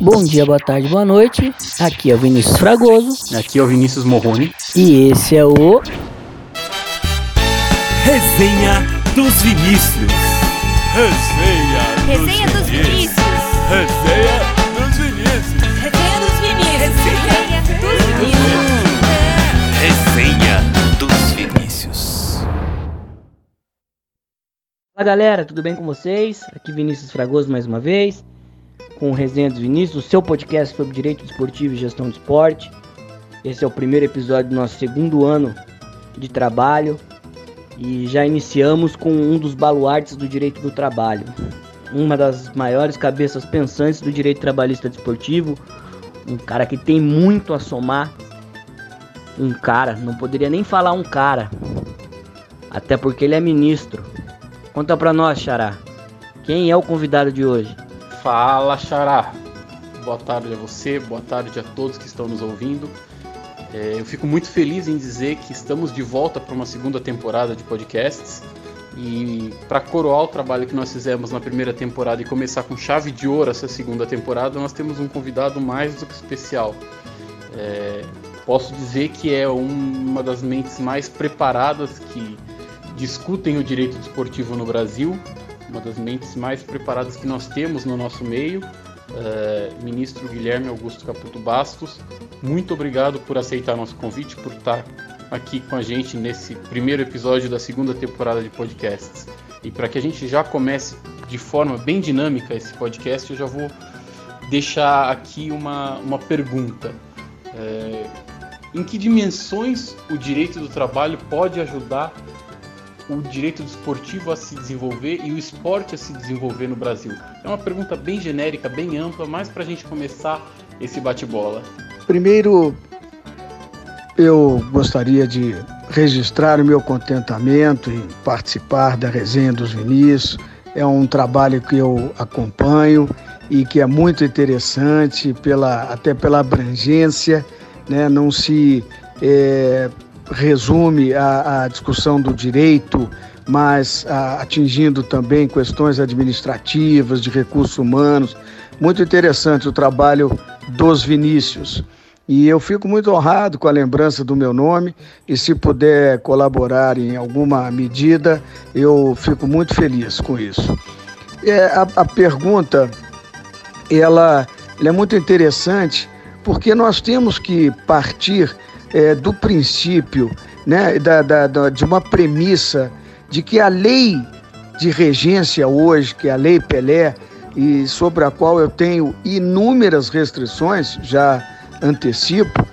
Bom dia, boa tarde, boa noite. Aqui é o Vinícius Fragoso. Aqui é o Vinícius Morrone. E esse é o. Resenha dos Vinícius. Resenha dos Resenha dos Vinícius. Resenha dos Vinícius. Resenha dos Vinícius. Resenha dos Vinícius. Fala galera, tudo bem com vocês? Aqui Vinícius Fragoso mais uma vez, com o Resenha dos Vinícius, o seu podcast sobre direito desportivo e gestão de esporte. Esse é o primeiro episódio do nosso segundo ano de trabalho e já iniciamos com um dos baluartes do direito do trabalho, uma das maiores cabeças pensantes do direito trabalhista desportivo, um cara que tem muito a somar, um cara, não poderia nem falar um cara, até porque ele é ministro. Conta pra nós, Xará. Quem é o convidado de hoje? Fala, Xará. Boa tarde a você, boa tarde a todos que estão nos ouvindo. É, eu fico muito feliz em dizer que estamos de volta para uma segunda temporada de podcasts. E para coroar o trabalho que nós fizemos na primeira temporada e começar com chave de ouro essa segunda temporada, nós temos um convidado mais do que especial. É, posso dizer que é um, uma das mentes mais preparadas que discutem o direito desportivo no Brasil, uma das mentes mais preparadas que nós temos no nosso meio, é, ministro Guilherme Augusto Caputo Bastos. Muito obrigado por aceitar nosso convite, por estar aqui com a gente nesse primeiro episódio da segunda temporada de podcasts. E para que a gente já comece de forma bem dinâmica esse podcast, eu já vou deixar aqui uma, uma pergunta. É, em que dimensões o direito do trabalho pode ajudar o direito desportivo a se desenvolver e o esporte a se desenvolver no Brasil? É uma pergunta bem genérica, bem ampla, mas para a gente começar esse bate-bola. Primeiro, eu gostaria de registrar o meu contentamento em participar da resenha dos Vinícius. É um trabalho que eu acompanho e que é muito interessante pela, até pela abrangência, né? não se é, resume a, a, discussão do direito, mas a, atingindo também questões administrativas, de recursos humanos. Muito interessante o trabalho dos Vinícius. E eu fico muito honrado com a lembrança do meu nome e se puder colaborar em alguma medida, eu fico muito feliz com isso. É, a, a pergunta, ela, ela é muito interessante porque nós temos que partir é, do princípio, né, da, da, da, de uma premissa de que a lei de regência hoje, que é a Lei Pelé, e sobre a qual eu tenho inúmeras restrições, já antecipo,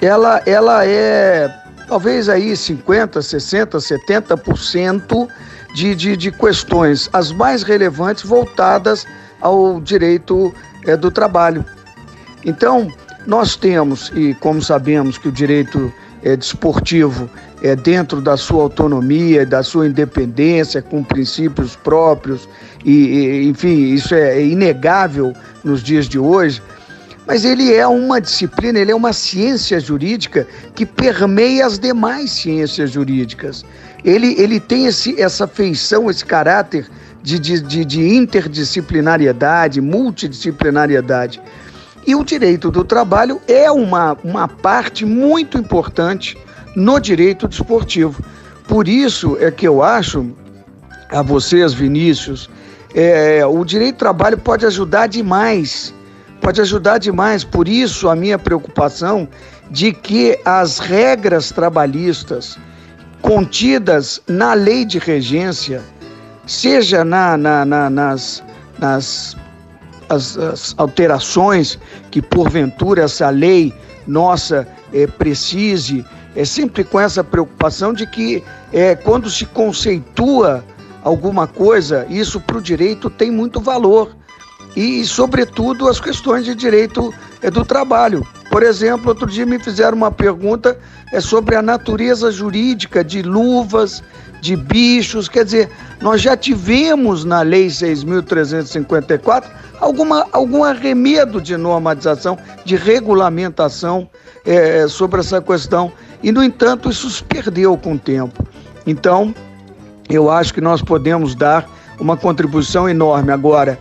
ela, ela é talvez aí 50, 60, 70% de, de, de questões, as mais relevantes voltadas ao direito é, do trabalho. Então, nós temos, e como sabemos que o direito é, desportivo é dentro da sua autonomia, da sua independência, com princípios próprios, e, e enfim, isso é inegável nos dias de hoje, mas ele é uma disciplina, ele é uma ciência jurídica que permeia as demais ciências jurídicas. Ele, ele tem esse, essa feição, esse caráter de, de, de interdisciplinariedade, multidisciplinariedade. E o direito do trabalho é uma, uma parte muito importante no direito desportivo. Por isso é que eu acho a vocês, Vinícius, é, o direito do trabalho pode ajudar demais, pode ajudar demais. Por isso a minha preocupação de que as regras trabalhistas contidas na lei de regência, seja na, na, na, nas, nas as, as alterações que porventura essa lei nossa é, precise, é sempre com essa preocupação de que é, quando se conceitua alguma coisa, isso para o direito tem muito valor. E, sobretudo, as questões de direito é, do trabalho. Por exemplo, outro dia me fizeram uma pergunta é, sobre a natureza jurídica de luvas, de bichos. Quer dizer, nós já tivemos na Lei 6.354 alguma, algum arremedo de normatização, de regulamentação é, sobre essa questão. E, no entanto, isso se perdeu com o tempo. Então, eu acho que nós podemos dar uma contribuição enorme. Agora,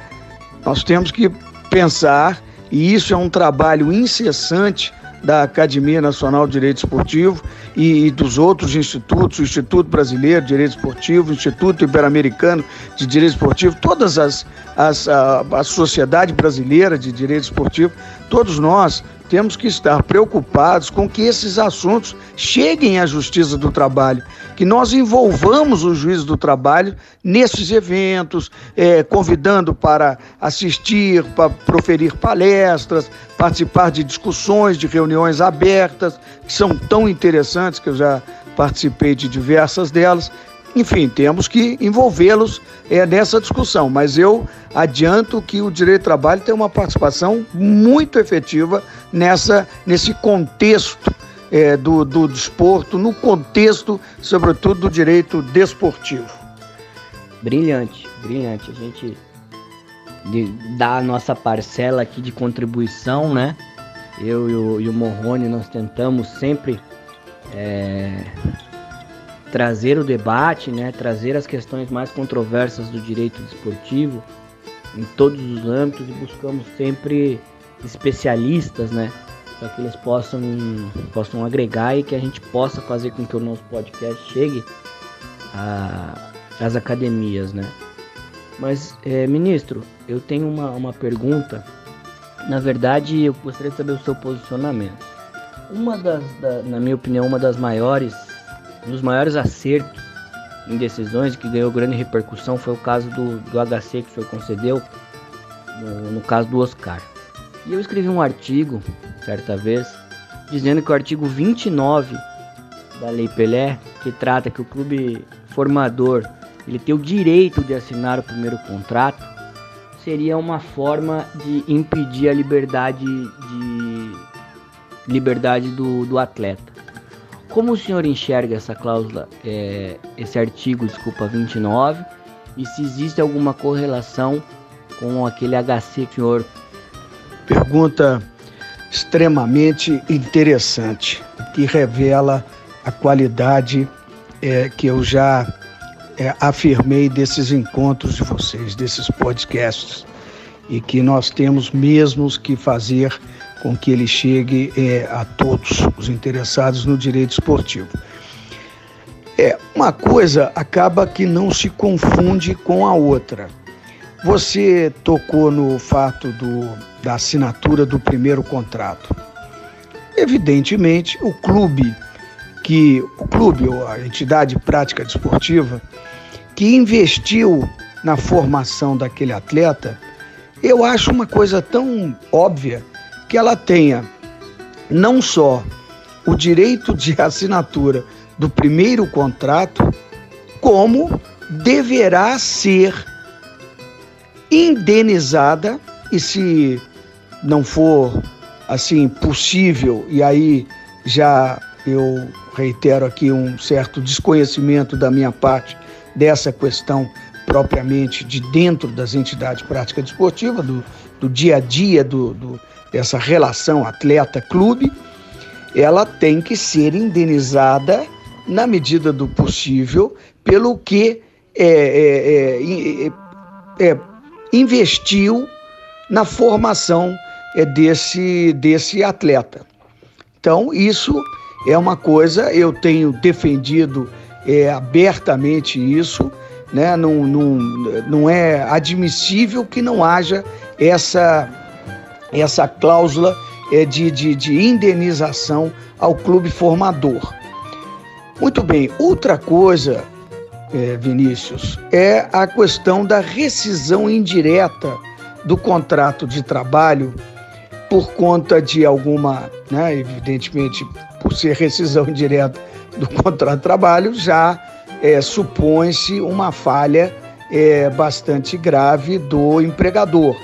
nós temos que pensar, e isso é um trabalho incessante da Academia Nacional de Direito Esportivo e, e, dos outros institutos, o Instituto Brasileiro de Direito Esportivo, o Instituto Ibero-Americano de Direito Esportivo, todas as, as a, a Sociedade Brasileira de Direito Esportivo, todos nós temos que estar preocupados com que esses assuntos cheguem à Justiça do Trabalho, que nós envolvamos o juiz do trabalho nesses eventos, é, convidando para assistir, para proferir palestras, participar de discussões, de reuniões abertas, que são tão interessantes, que eu já participei de diversas delas, enfim, temos que envolvê-los é, nessa discussão, mas eu adianto que o direito do trabalho tem uma participação muito efetiva nessa, nesse contexto é, do, do desporto, no contexto, sobretudo, do direito desportivo. Brilhante, brilhante. A gente dá a nossa parcela aqui de contribuição, né? Eu e o, e o Morrone, nós tentamos sempre é, trazer o debate, né, trazer as questões mais controversas do direito desportivo em todos os âmbitos e buscamos sempre especialistas, né, para que eles possam possam agregar e que a gente possa fazer com que o nosso podcast chegue às academias, né. Mas, é, ministro, eu tenho uma, uma pergunta. Na verdade, eu gostaria de saber o seu posicionamento. Uma das, da, na minha opinião, uma das maiores um dos maiores acertos em decisões que ganhou grande repercussão foi o caso do, do HC que o senhor concedeu, no, no caso do Oscar. E eu escrevi um artigo, certa vez, dizendo que o artigo 29 da Lei Pelé, que trata que o clube formador ele tem o direito de assinar o primeiro contrato, seria uma forma de impedir a liberdade de liberdade do, do atleta. Como o senhor enxerga essa cláusula, é, esse artigo, desculpa, 29, e se existe alguma correlação com aquele HC senhor. Pergunta extremamente interessante, que revela a qualidade é, que eu já é, afirmei desses encontros de vocês, desses podcasts, e que nós temos mesmo que fazer com que ele chegue é, a todos os interessados no direito esportivo. É, uma coisa acaba que não se confunde com a outra. Você tocou no fato do, da assinatura do primeiro contrato. Evidentemente, o clube que o clube ou a entidade prática desportiva que investiu na formação daquele atleta, eu acho uma coisa tão óbvia que ela tenha não só o direito de assinatura do primeiro contrato, como deverá ser indenizada e se não for assim possível e aí já eu reitero aqui um certo desconhecimento da minha parte dessa questão propriamente de dentro das entidades práticas desportivas, do, do dia a dia do, do essa relação atleta-clube, ela tem que ser indenizada na medida do possível pelo que é, é, é, é, é investiu na formação é, desse, desse atleta. Então, isso é uma coisa, eu tenho defendido abertamente isso, né? não, não, não é admissível que não haja essa essa cláusula é, de, de, de indenização ao clube formador. Muito bem, outra coisa, é, Vinícius, é a questão da rescisão indireta do contrato de trabalho por conta de alguma, né, evidentemente, por ser rescisão indireta do contrato de trabalho, já é, supõe-se uma falha é, bastante grave do empregador.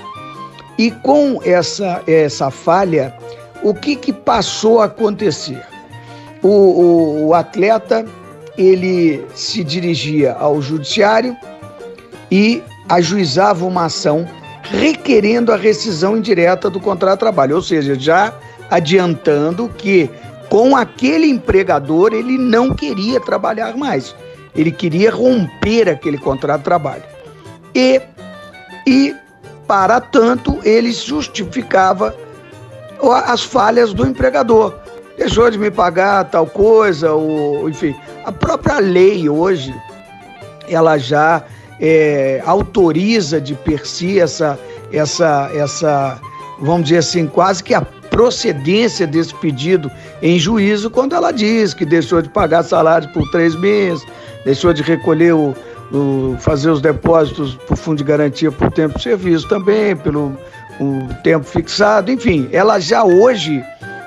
E com essa, essa falha, o que, que passou a acontecer? O, o, o atleta ele se dirigia ao judiciário e ajuizava uma ação requerendo a rescisão indireta do contrato de trabalho, ou seja, já adiantando que com aquele empregador ele não queria trabalhar mais, ele queria romper aquele contrato de trabalho. E, e para tanto, ele justificava as falhas do empregador. Deixou de me pagar tal coisa, ou, enfim. A própria lei hoje, ela já é, autoriza de per si essa, essa, essa, vamos dizer assim, quase que a procedência desse pedido em juízo quando ela diz que deixou de pagar salário por três meses, deixou de recolher o, o fazer os depósitos por fundo de garantia por tempo de serviço também, pelo o tempo fixado, enfim, ela já hoje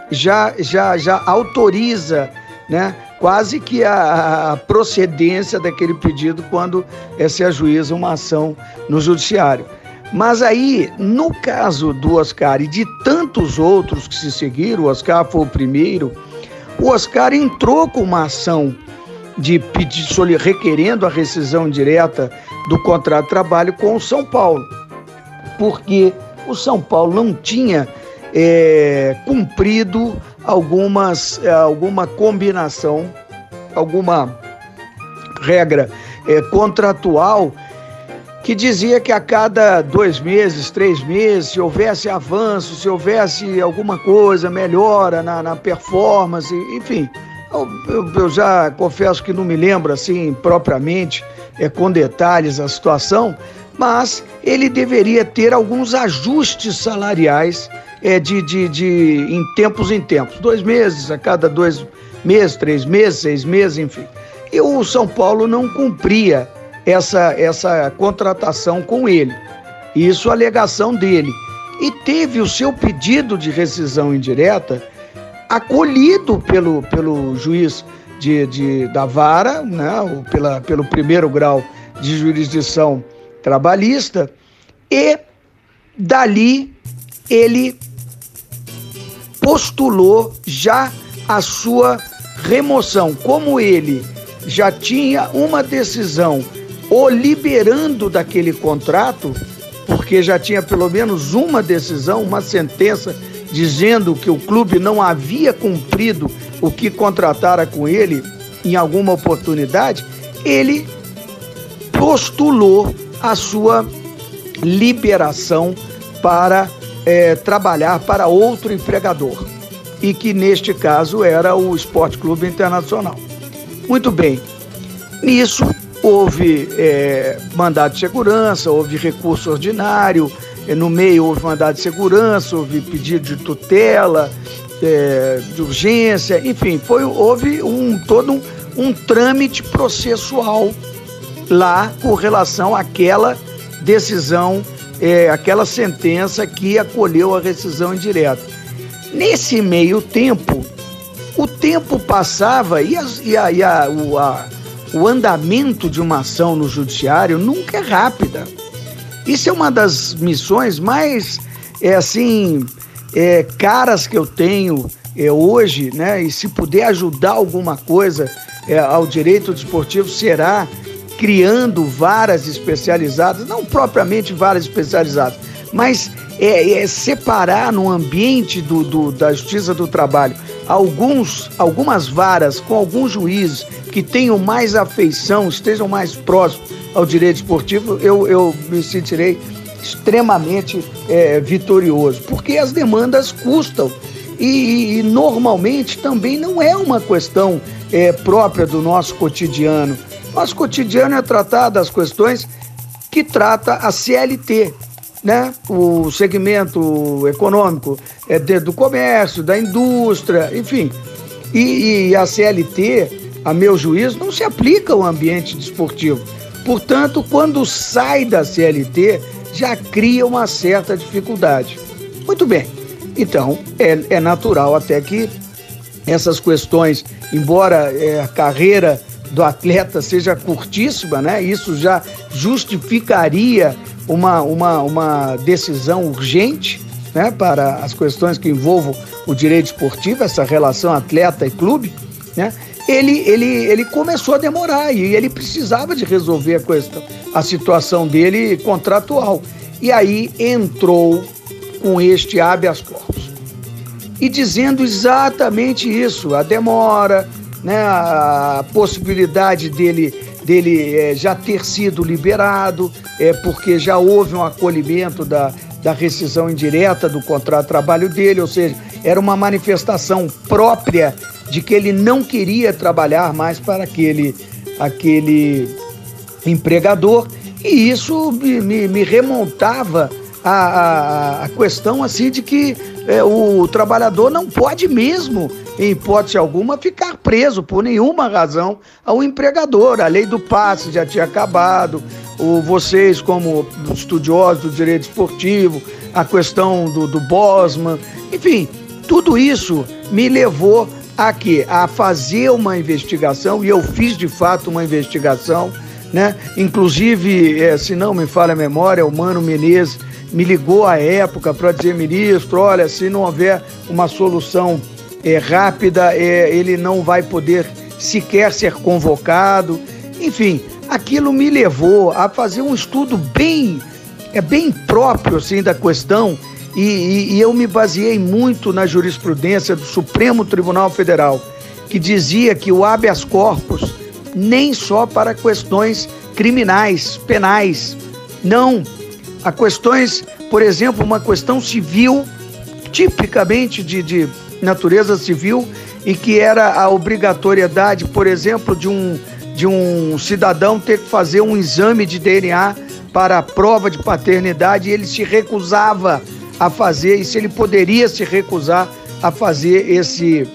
já já já autoriza, né, quase que a, a procedência daquele pedido quando se ajuiza uma ação no judiciário. Mas aí, no caso do Oscar e de tantos outros que se seguiram, o Oscar foi o primeiro, o Oscar entrou com uma ação de pedir, requerendo a rescisão direta do contrato de trabalho com o São Paulo, porque o São Paulo não tinha é, cumprido algumas, é, alguma combinação, alguma regra é, contratual que dizia que a cada dois meses, três meses, se houvesse avanço, se houvesse alguma coisa, melhora na, na performance, enfim. Eu, eu, já confesso que não me lembro assim propriamente, é, com detalhes a situação, mas ele deveria ter alguns ajustes salariais é, de, de, de, em tempos em tempos, dois meses, a cada dois meses, três meses, seis meses, enfim. E o São Paulo não cumpria essa, essa contratação com ele. Isso a alegação dele. E teve o seu pedido de rescisão indireta acolhido pelo, pelo juiz de, de, da vara, né, pela, pelo primeiro grau de jurisdição trabalhista, e dali ele postulou já a sua remoção. Como ele já tinha uma decisão o liberando daquele contrato, porque já tinha pelo menos uma decisão, uma sentença dizendo que o clube não havia cumprido o que contratara com ele em alguma oportunidade, ele postulou a sua liberação para é, trabalhar para outro empregador e que neste caso era o Esporte Clube Internacional. Muito bem, nisso houve é, mandado de segurança, houve recurso ordinário, no meio houve mandado de segurança, houve pedido de tutela, é, de urgência, enfim, foi, houve um, todo um, um trâmite processual lá com relação àquela decisão, é, aquela sentença que acolheu a rescisão indireta. Nesse meio tempo, o tempo passava e, as, e, a, e a, o, a, o andamento de uma ação no judiciário nunca é rápida. Isso é uma das missões mais, é assim, é, caras que eu tenho é, hoje, né? E se puder ajudar alguma coisa é, ao direito desportivo, será criando varas especializadas, não propriamente varas especializadas, mas é, é separar no ambiente do, do, da justiça do trabalho alguns, algumas varas com alguns juízes que tenham mais afeição, estejam mais próximos ao direito esportivo, eu, eu me sentirei extremamente é, vitorioso, porque as demandas custam e, e, normalmente também não é uma questão é, própria do nosso cotidiano. Nosso cotidiano é tratar das questões que trata a CLT, né? o segmento econômico é, do comércio, da indústria, enfim. E, e a CLT a meu juízo, não se aplica ao ambiente desportivo. Portanto, quando sai da CLT, já cria uma certa dificuldade. Muito bem, então é, é natural até que essas questões, embora é, a carreira do atleta seja curtíssima, né? Isso já justificaria uma, uma, uma decisão urgente né? para as questões que envolvam o direito esportivo, essa relação atleta e clube, né? ele, ele, ele começou a demorar e ele precisava de resolver a questão, a situação dele contratual. E aí entrou com este habeas corpus. E dizendo exatamente isso, a demora, né, a possibilidade dele dele é, já ter sido liberado, é, porque já houve um acolhimento da, da rescisão indireta do contrato de trabalho dele, ou seja, era uma manifestação própria de que ele não queria trabalhar mais para aquele, aquele empregador, e isso me, me, me remontava a, a, a, questão assim de que é, o trabalhador não pode mesmo em hipótese alguma, ficar preso por nenhuma razão ao empregador. A lei do passe já tinha acabado, o, vocês, como estudiosos do direito esportivo, a questão do, do Bosman, enfim, tudo isso me levou a quê? A fazer uma investigação, e eu fiz de fato uma investigação, né? Inclusive, é, se não me falha a memória, o Mano Menezes me ligou à época para dizer, ministro, olha, se não houver uma solução é, rápida, é, ele não vai poder sequer ser convocado. Enfim, aquilo me levou a fazer um estudo bem, é bem próprio assim da questão e, e, e eu me baseei muito na jurisprudência do Supremo Tribunal Federal, que dizia que o habeas corpus nem só para questões criminais, penais, não, há questões, por exemplo, uma questão civil, tipicamente de, de natureza civil e que era a obrigatoriedade, por exemplo, de um, de um cidadão ter que fazer um exame de DNA para a prova de paternidade e ele se recusava a fazer, e se ele poderia se recusar a fazer esse,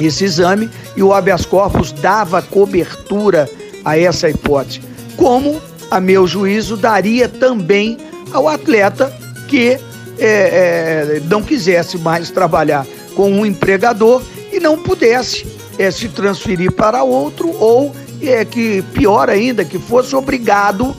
esse exame, e o habeas corpus dava cobertura a essa hipótese. Como, a meu juízo, daria também ao atleta que é, é, não quisesse mais trabalhar com um empregador e não pudesse é, se transferir para outro ou é que pior ainda que fosse obrigado,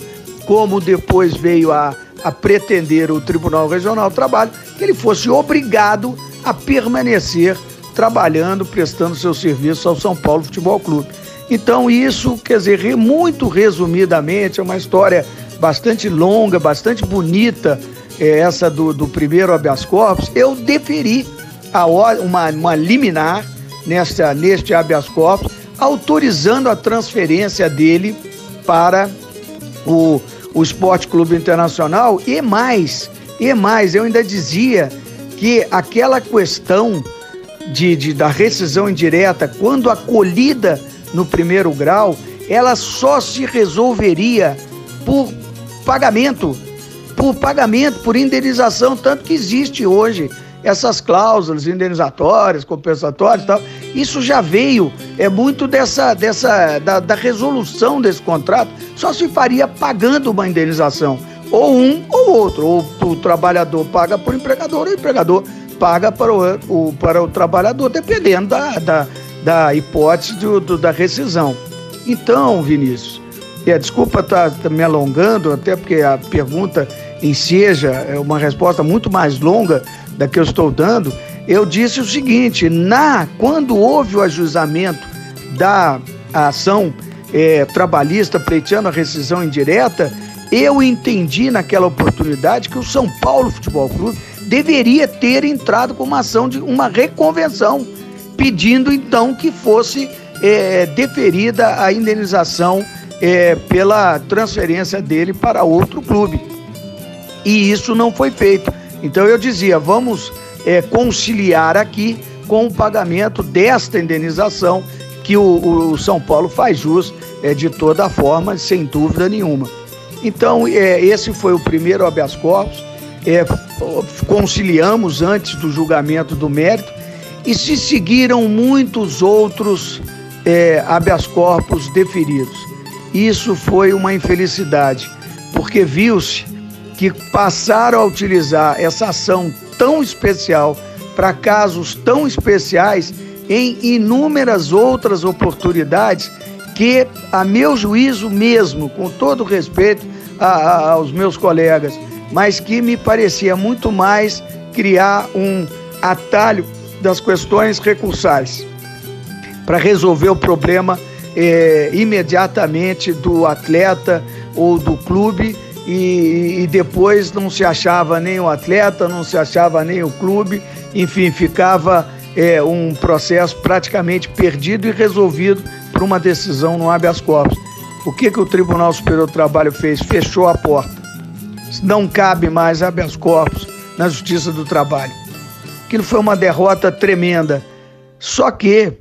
como depois veio a, a pretender o Tribunal Regional do Trabalho, que ele fosse obrigado a permanecer trabalhando, prestando seu serviço ao São Paulo Futebol Clube. Então isso, quer dizer, muito resumidamente, é uma história bastante longa, bastante bonita, é essa do, do primeiro habeas corpus. Eu deferi a, uma, uma liminar nesta, neste habeas corpus, autorizando a transferência dele para o, o Esporte Clube Internacional e mais, e mais, eu ainda dizia que aquela questão de, de, da rescisão indireta, quando acolhida no primeiro grau, ela só se resolveria por pagamento, por pagamento, por indenização, tanto que existe hoje essas cláusulas indenizatórias, compensatórias e tal. Isso já veio, é muito dessa, dessa da, da resolução desse contrato, só se faria pagando uma indenização, ou um ou outro, ou o trabalhador paga para o empregador, ou o empregador paga para o, o, para o trabalhador, dependendo da, da, da hipótese do, do, da rescisão. Então, Vinícius, é, desculpa estar tá, tá me alongando, até porque a pergunta em seja é uma resposta muito mais longa da que eu estou dando, eu disse o seguinte: na quando houve o ajuizamento da ação é, trabalhista pleiteando a rescisão indireta, eu entendi naquela oportunidade que o São Paulo Futebol Clube deveria ter entrado com uma ação de uma reconvenção, pedindo então que fosse é, deferida a indenização é, pela transferência dele para outro clube. E isso não foi feito. Então eu dizia, vamos é, conciliar aqui com o pagamento desta indenização que o, o São Paulo faz jus é, de toda forma, sem dúvida nenhuma. Então, é, esse foi o primeiro habeas corpus. É, conciliamos antes do julgamento do mérito e se seguiram muitos outros é, habeas corpus deferidos. Isso foi uma infelicidade, porque viu-se que passaram a utilizar essa ação tão especial para casos tão especiais em inúmeras outras oportunidades que, a meu juízo mesmo, com todo respeito a, a, aos meus colegas, mas que me parecia muito mais criar um atalho das questões recursais. Para resolver o problema eh, imediatamente do atleta ou do clube e, e, depois não se achava nem o atleta, não se achava nem o clube, enfim, ficava é, um processo praticamente perdido e resolvido por uma decisão no habeas corpus. O que, que o Tribunal Superior do Trabalho fez? Fechou a porta. Não cabe mais habeas corpus na Justiça do Trabalho. Aquilo foi uma derrota tremenda. Só que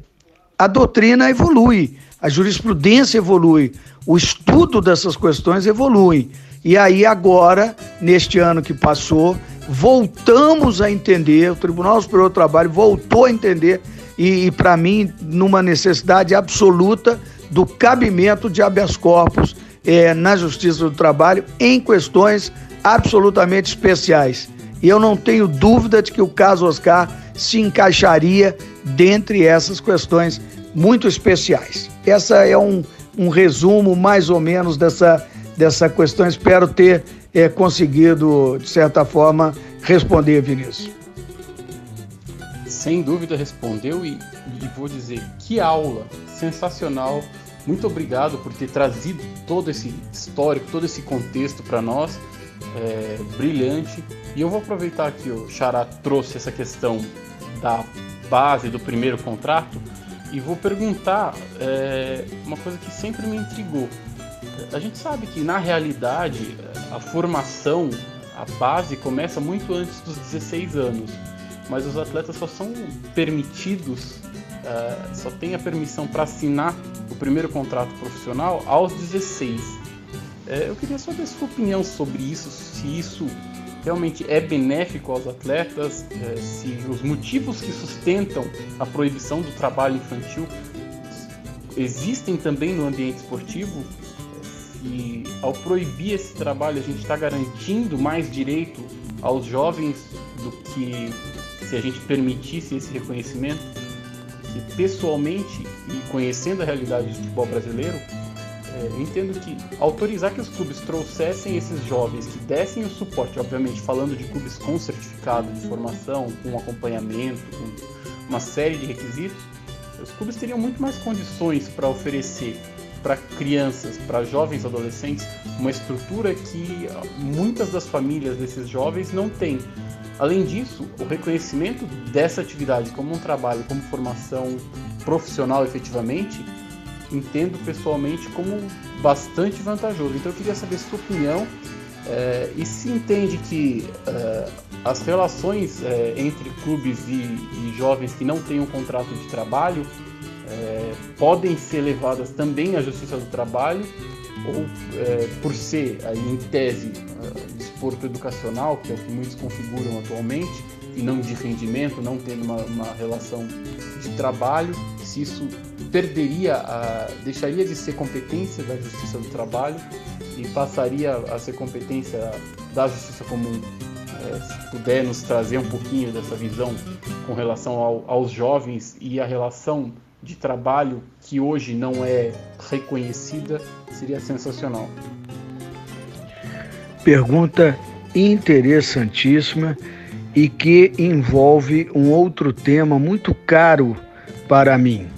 a doutrina evolui, a jurisprudência evolui, o estudo dessas questões evolui. E aí agora, neste ano que passou, voltamos a entender, o Tribunal Superior do Trabalho voltou a entender e, e para mim, numa necessidade absoluta do cabimento de habeas corpus é, na Justiça do Trabalho em questões absolutamente especiais. E eu não tenho dúvida de que o caso Oscar se encaixaria dentre essas questões muito especiais. Essa é um, um resumo mais ou menos dessa, dessa questão. Espero ter é, conseguido, de certa forma, responder, Vinícius. Sem dúvida respondeu e, e vou dizer que aula sensacional. Muito obrigado por ter trazido todo esse histórico, todo esse contexto para nós. É, brilhante. E eu vou aproveitar que o Xará trouxe essa questão da base do primeiro contrato e vou perguntar é, uma coisa que sempre me intrigou. A gente sabe que na realidade a formação, a base começa muito antes dos 16 anos, mas os atletas só são permitidos, uh, só têm a permissão para assinar o primeiro contrato profissional aos 16. É, eu queria saber a sua opinião sobre isso, se isso realmente é benéfico aos atletas, é, se os motivos que sustentam a proibição do trabalho infantil existem também no ambiente esportivo, se ao proibir esse trabalho a gente está garantindo mais direito aos jovens do que se a gente permitisse esse reconhecimento. E pessoalmente, e conhecendo a realidade do futebol brasileiro, é, eu entendo que autorizar que os clubes trouxessem esses jovens, que dessem o suporte, obviamente falando de clubes com certificado de formação, com acompanhamento, com uma série de requisitos, os clubes teriam muito mais condições para oferecer para crianças, para jovens adolescentes, uma estrutura que muitas das famílias desses jovens não têm. Além disso, o reconhecimento dessa atividade como um trabalho, como formação profissional efetivamente, entendo pessoalmente como bastante vantajoso. Então eu queria saber sua opinião é, e se entende que é, as relações é, entre clubes e, e, jovens que não têm um contrato de trabalho podem ser levadas também à Justiça do Trabalho ou por ser aí em tese desporto educacional, que é o que muitos configuram atualmente, e não de rendimento, não tendo uma, uma relação de trabalho, se isso perderia, a, deixaria de ser competência da Justiça do Trabalho e passaria a ser competência da Justiça Comum. É, se puder nos trazer um pouquinho dessa visão com relação ao, aos jovens e a relação de trabalho que hoje não é reconhecida, seria sensacional. Pergunta interessantíssima e que envolve um outro tema muito caro para mim.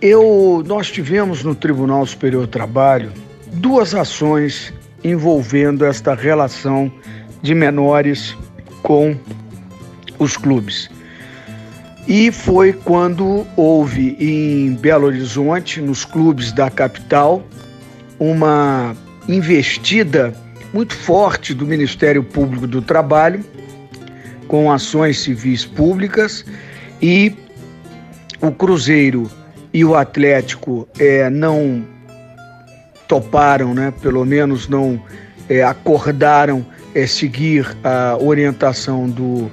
Eu, nós tivemos no Tribunal Superior do Trabalho duas ações envolvendo esta relação de menores com os clubes. E foi quando houve em Belo Horizonte, nos clubes da capital, uma investida muito forte do Ministério Público do Trabalho, com ações civis públicas, e o Cruzeiro e o Atlético é, não toparam, né, pelo menos não é, acordaram é, seguir a orientação do,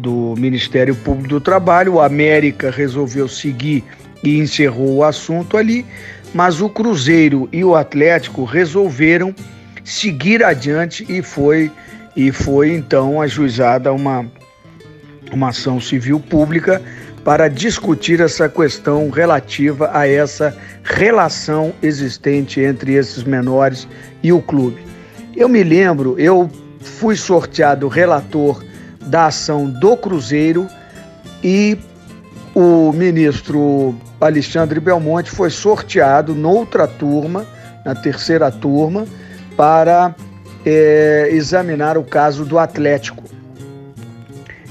do Ministério Público do Trabalho. O América resolveu seguir e encerrou o assunto ali, mas o Cruzeiro e o Atlético resolveram seguir adiante e foi e foi então ajuizada uma uma ação civil pública para discutir essa questão relativa a essa relação existente entre esses menores e o clube. Eu me lembro, eu fui sorteado relator da ação do Cruzeiro e o ministro Alexandre Belmonte foi sorteado noutra turma, na terceira turma, para é, examinar o caso do Atlético.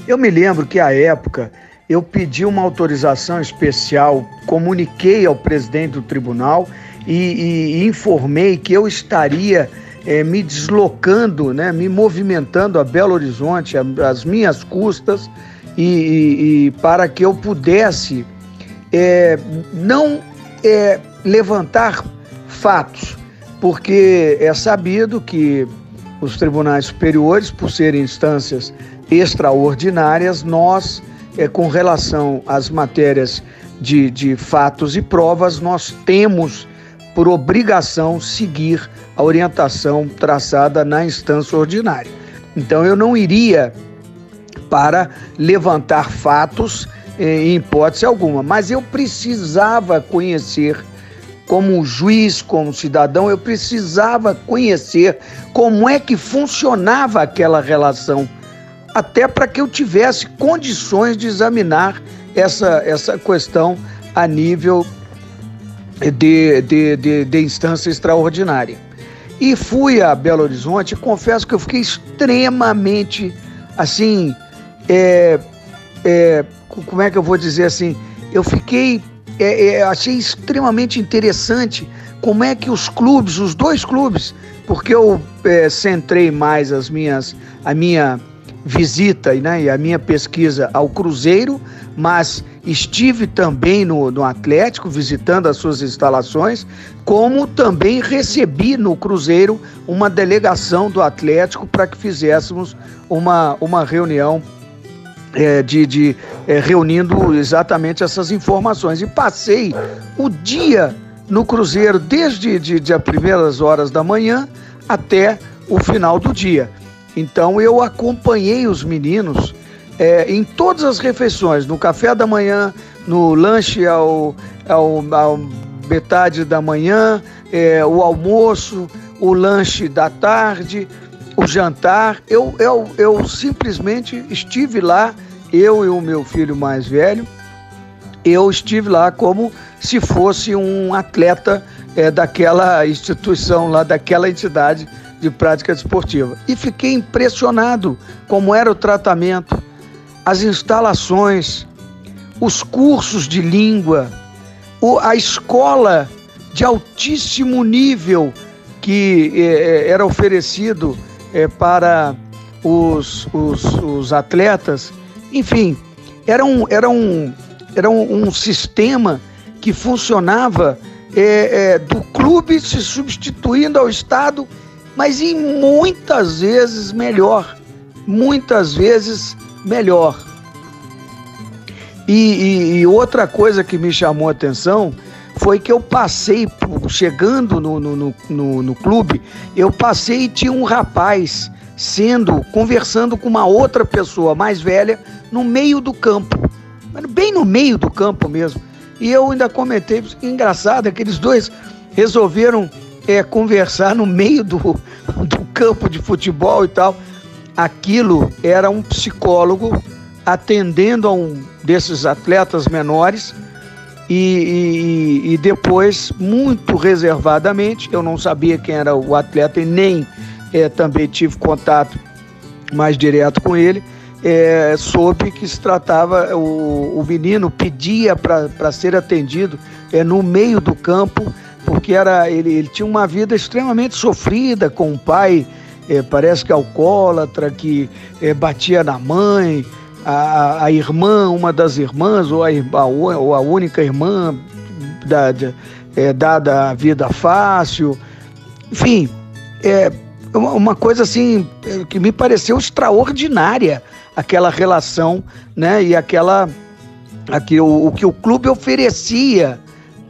Eu me lembro que à época eu pedi uma autorização especial, comuniquei ao presidente do tribunal e, e informei que eu estaria é, me deslocando, né, me movimentando a Belo Horizonte, às minhas custas, e, e, e para que eu pudesse é, não é, levantar fatos, porque é sabido que os tribunais superiores, por serem instâncias extraordinárias, nós, é, com relação às matérias de, de fatos e provas, nós temos por obrigação seguir a orientação traçada na instância ordinária. Então eu não iria para levantar fatos eh, em hipótese alguma, mas eu precisava conhecer como juiz, como cidadão, eu precisava conhecer como é que funcionava aquela relação, até para que eu tivesse condições de examinar essa, essa questão a nível de, de, de, de instância extraordinária. E fui a Belo Horizonte confesso que eu fiquei extremamente, assim, é, é, como é que eu vou dizer assim? Eu fiquei, é, é, achei extremamente interessante como é que os clubes, os dois clubes, porque eu é, centrei mais as minhas, a minha visita né, e a minha pesquisa ao Cruzeiro, mas estive também no, no Atlético visitando as suas instalações, como também recebi no Cruzeiro uma delegação do Atlético para que fizéssemos uma, uma reunião é, de, de é, reunindo exatamente essas informações. E passei o dia no Cruzeiro, desde de, de as primeiras horas da manhã até o final do dia. Então eu acompanhei os meninos é, em todas as refeições, no café da manhã, no lanche ao, ao, ao metade da manhã, é, o almoço, o lanche da tarde, o jantar. Eu, eu, eu simplesmente estive lá, eu e o meu filho mais velho, eu estive lá como se fosse um atleta é, daquela instituição lá, daquela entidade de prática desportiva. E fiquei impressionado como era o tratamento, as instalações, os cursos de língua, a escola de altíssimo nível que é, era oferecido é, para os, os, os, atletas. Enfim, era um, era um, era um, sistema que funcionava é, do clube se substituindo ao Estado mas em muitas vezes melhor, muitas vezes melhor. E, e, e, outra coisa que me chamou a atenção foi que eu passei, chegando no, no, no, no clube, eu passei e tinha um rapaz sendo, conversando com uma outra pessoa mais velha no meio do campo, bem no meio do campo mesmo. E eu ainda comentei, engraçado, aqueles dois resolveram é, conversar no meio do, do campo de futebol e tal. Aquilo era um psicólogo atendendo a um desses atletas menores e, e, e, depois, muito reservadamente, eu não sabia quem era o atleta e nem é, também tive contato mais direto com ele, é, soube que se tratava, o, o menino pedia para ser atendido é, no meio do campo porque era ele, ele tinha uma vida extremamente sofrida com um pai, é, parece que alcoólatra, que é, batia na mãe, a, a irmã, uma das irmãs, ou a, a, ou a única irmã da, é, dada a vida fácil. Enfim, é uma coisa assim que me pareceu extraordinária aquela relação, né? E aquela aqui, o, o que o clube oferecia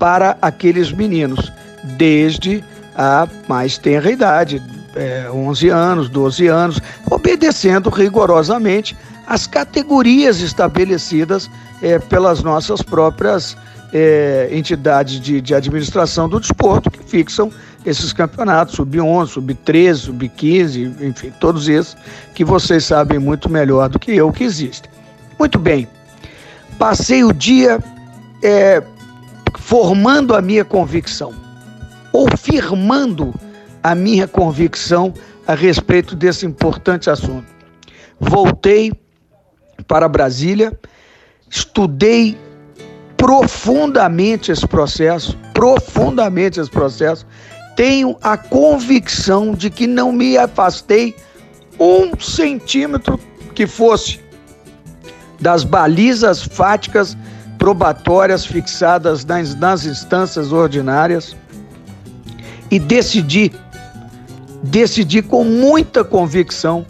para aqueles meninos, desde a mais tenra idade, é, 11 anos, 12 anos, obedecendo rigorosamente as categorias estabelecidas é, pelas nossas próprias é, entidades de, de administração do desporto que fixam esses campeonatos, sub-11, sub-13, sub-15, enfim, todos esses que vocês sabem muito melhor do que eu que existem. Muito bem, passei o dia é, formando a minha convicção, ou firmando a minha convicção a respeito desse importante assunto. Voltei para Brasília, estudei profundamente esse processo, profundamente esse processo. Tenho a convicção de que não me afastei um centímetro que fosse das balizas fáticas probatórias fixadas nas, nas instâncias ordinárias e decidi, decidi com muita convicção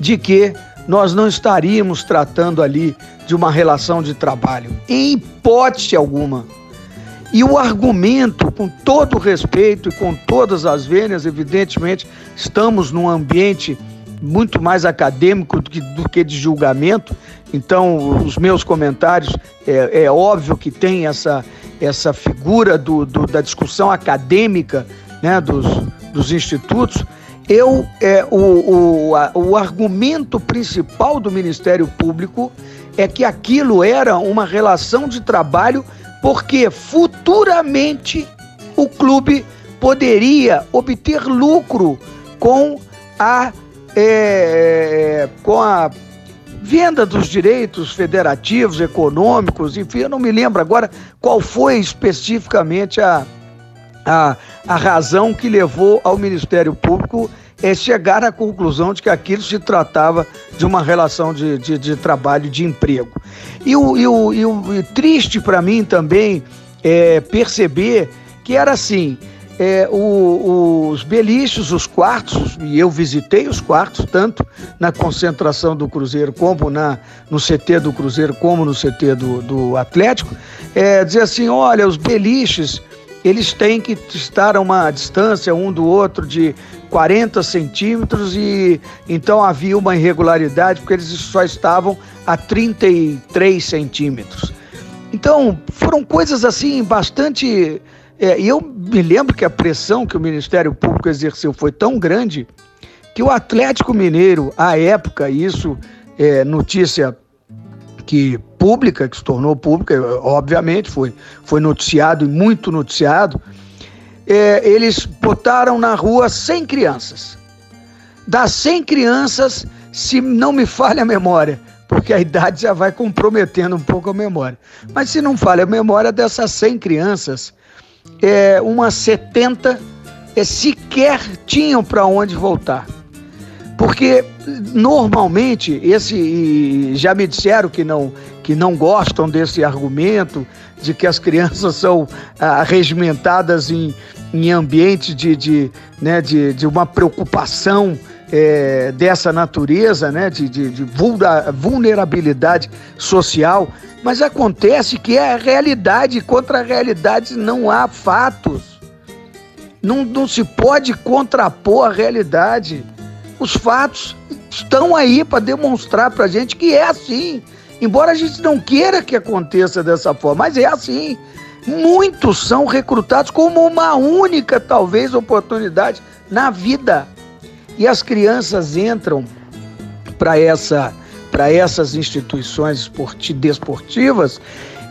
de que nós não estaríamos tratando ali de uma relação de trabalho, em hipótese alguma. E o argumento, com todo respeito e com todas as vênias, evidentemente, estamos num ambiente muito mais acadêmico do que, do que de julgamento, então os meus comentários, é, é óbvio que tem essa, essa figura do, do, da discussão acadêmica né, dos, dos institutos, eu é, o, o, a, o argumento principal do Ministério Público é que aquilo era uma relação de trabalho porque futuramente o clube poderia obter lucro com a, é, com a venda dos direitos federativos, econômicos, enfim, eu não me lembro agora qual foi especificamente a, a, a razão que levou ao Ministério Público é chegar à conclusão de que aquilo se tratava de uma relação de, de, de trabalho, de emprego. E o, e o, e o e triste para mim também é perceber que era assim: é, o, os beliches, os quartos, e eu visitei os quartos, tanto na concentração do Cruzeiro como na, no CT do Cruzeiro, como no CT do, do Atlético, é, dizer assim: olha, os beliches eles têm que estar a uma distância um do outro de 40 centímetros e então havia uma irregularidade porque eles só estavam a 33 centímetros. Então foram coisas assim bastante. É, e eu me lembro que a pressão que o Ministério Público exerceu foi tão grande que o Atlético Mineiro, à época, isso é notícia que pública, que se tornou pública, obviamente, foi, foi noticiado e muito noticiado, é, eles botaram na rua 100 crianças. Das 100 crianças, se não me falha a memória, porque a idade já vai comprometendo um pouco a memória. Mas se não falha a memória dessas 100 crianças, é, umas 70 é, sequer tinham para onde voltar. Porque normalmente esse já me disseram que não que não gostam desse argumento de que as crianças são ah, regimentadas em, em ambiente de, de, né, de, de uma preocupação é, dessa natureza, né, de, de, de vulnerabilidade social, mas acontece que é a realidade, contra a realidade não há fatos. Não, não se pode contrapor a realidade. Os fatos estão aí para demonstrar para a gente que é assim. Embora a gente não queira que aconteça dessa forma, mas é assim. Muitos são recrutados como uma única, talvez, oportunidade na vida. E as crianças entram para essa, essas instituições desportivas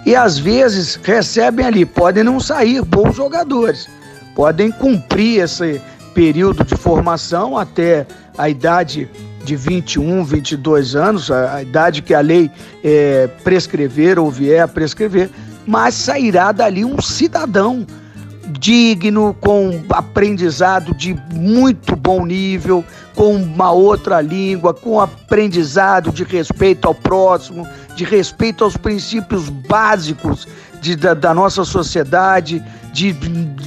e às vezes recebem ali, podem não sair bons jogadores, podem cumprir esse período de formação até a idade de 21, 22 anos, a, a idade que a lei é, prescrever ou vier a prescrever, mas sairá dali um cidadão digno, com aprendizado de muito bom nível, com uma outra língua, com aprendizado de respeito ao próximo, de respeito aos princípios básicos de, da, da nossa sociedade, de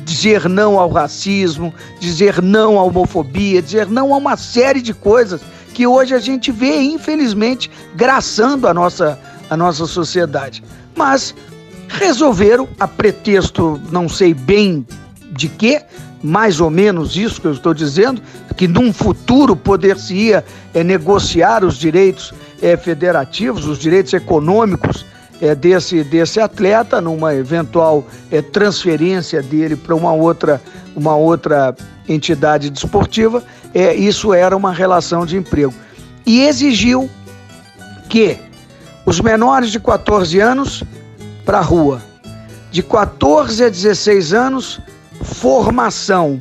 dizer não ao racismo, dizer não à homofobia, dizer não a uma série de coisas que hoje a gente vê, infelizmente, graçando a nossa, a nossa sociedade. Mas resolveram, a pretexto não sei bem de quê, mais ou menos isso que eu estou dizendo, que num futuro poder-se-ia é, negociar os direitos é, federativos, os direitos econômicos é, desse, desse atleta, numa eventual é, transferência dele para uma outra, uma outra entidade desportiva, é, isso era uma relação de emprego. E exigiu que os menores de 14 anos para a rua, de 14 a 16 anos, formação,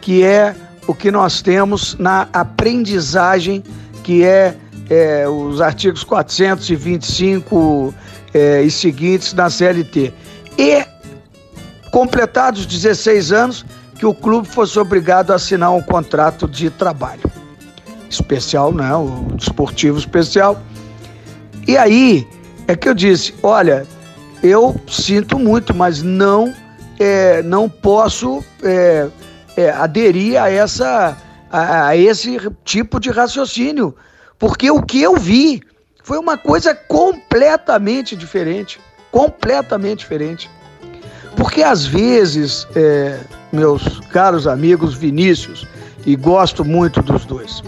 que é o que nós temos na aprendizagem, que é, é os artigos 425 é, e seguintes na CLT. E, completados 16 anos, que o clube fosse obrigado a assinar um contrato de trabalho especial, né? O desportivo especial. E aí é que eu disse, olha, eu sinto muito, mas não é, não posso é, é, aderir a essa a, a esse tipo de raciocínio, porque o que eu vi foi uma coisa completamente diferente, completamente diferente. Porque às vezes, é, meus caros amigos Vinícius, e gosto muito dos dois,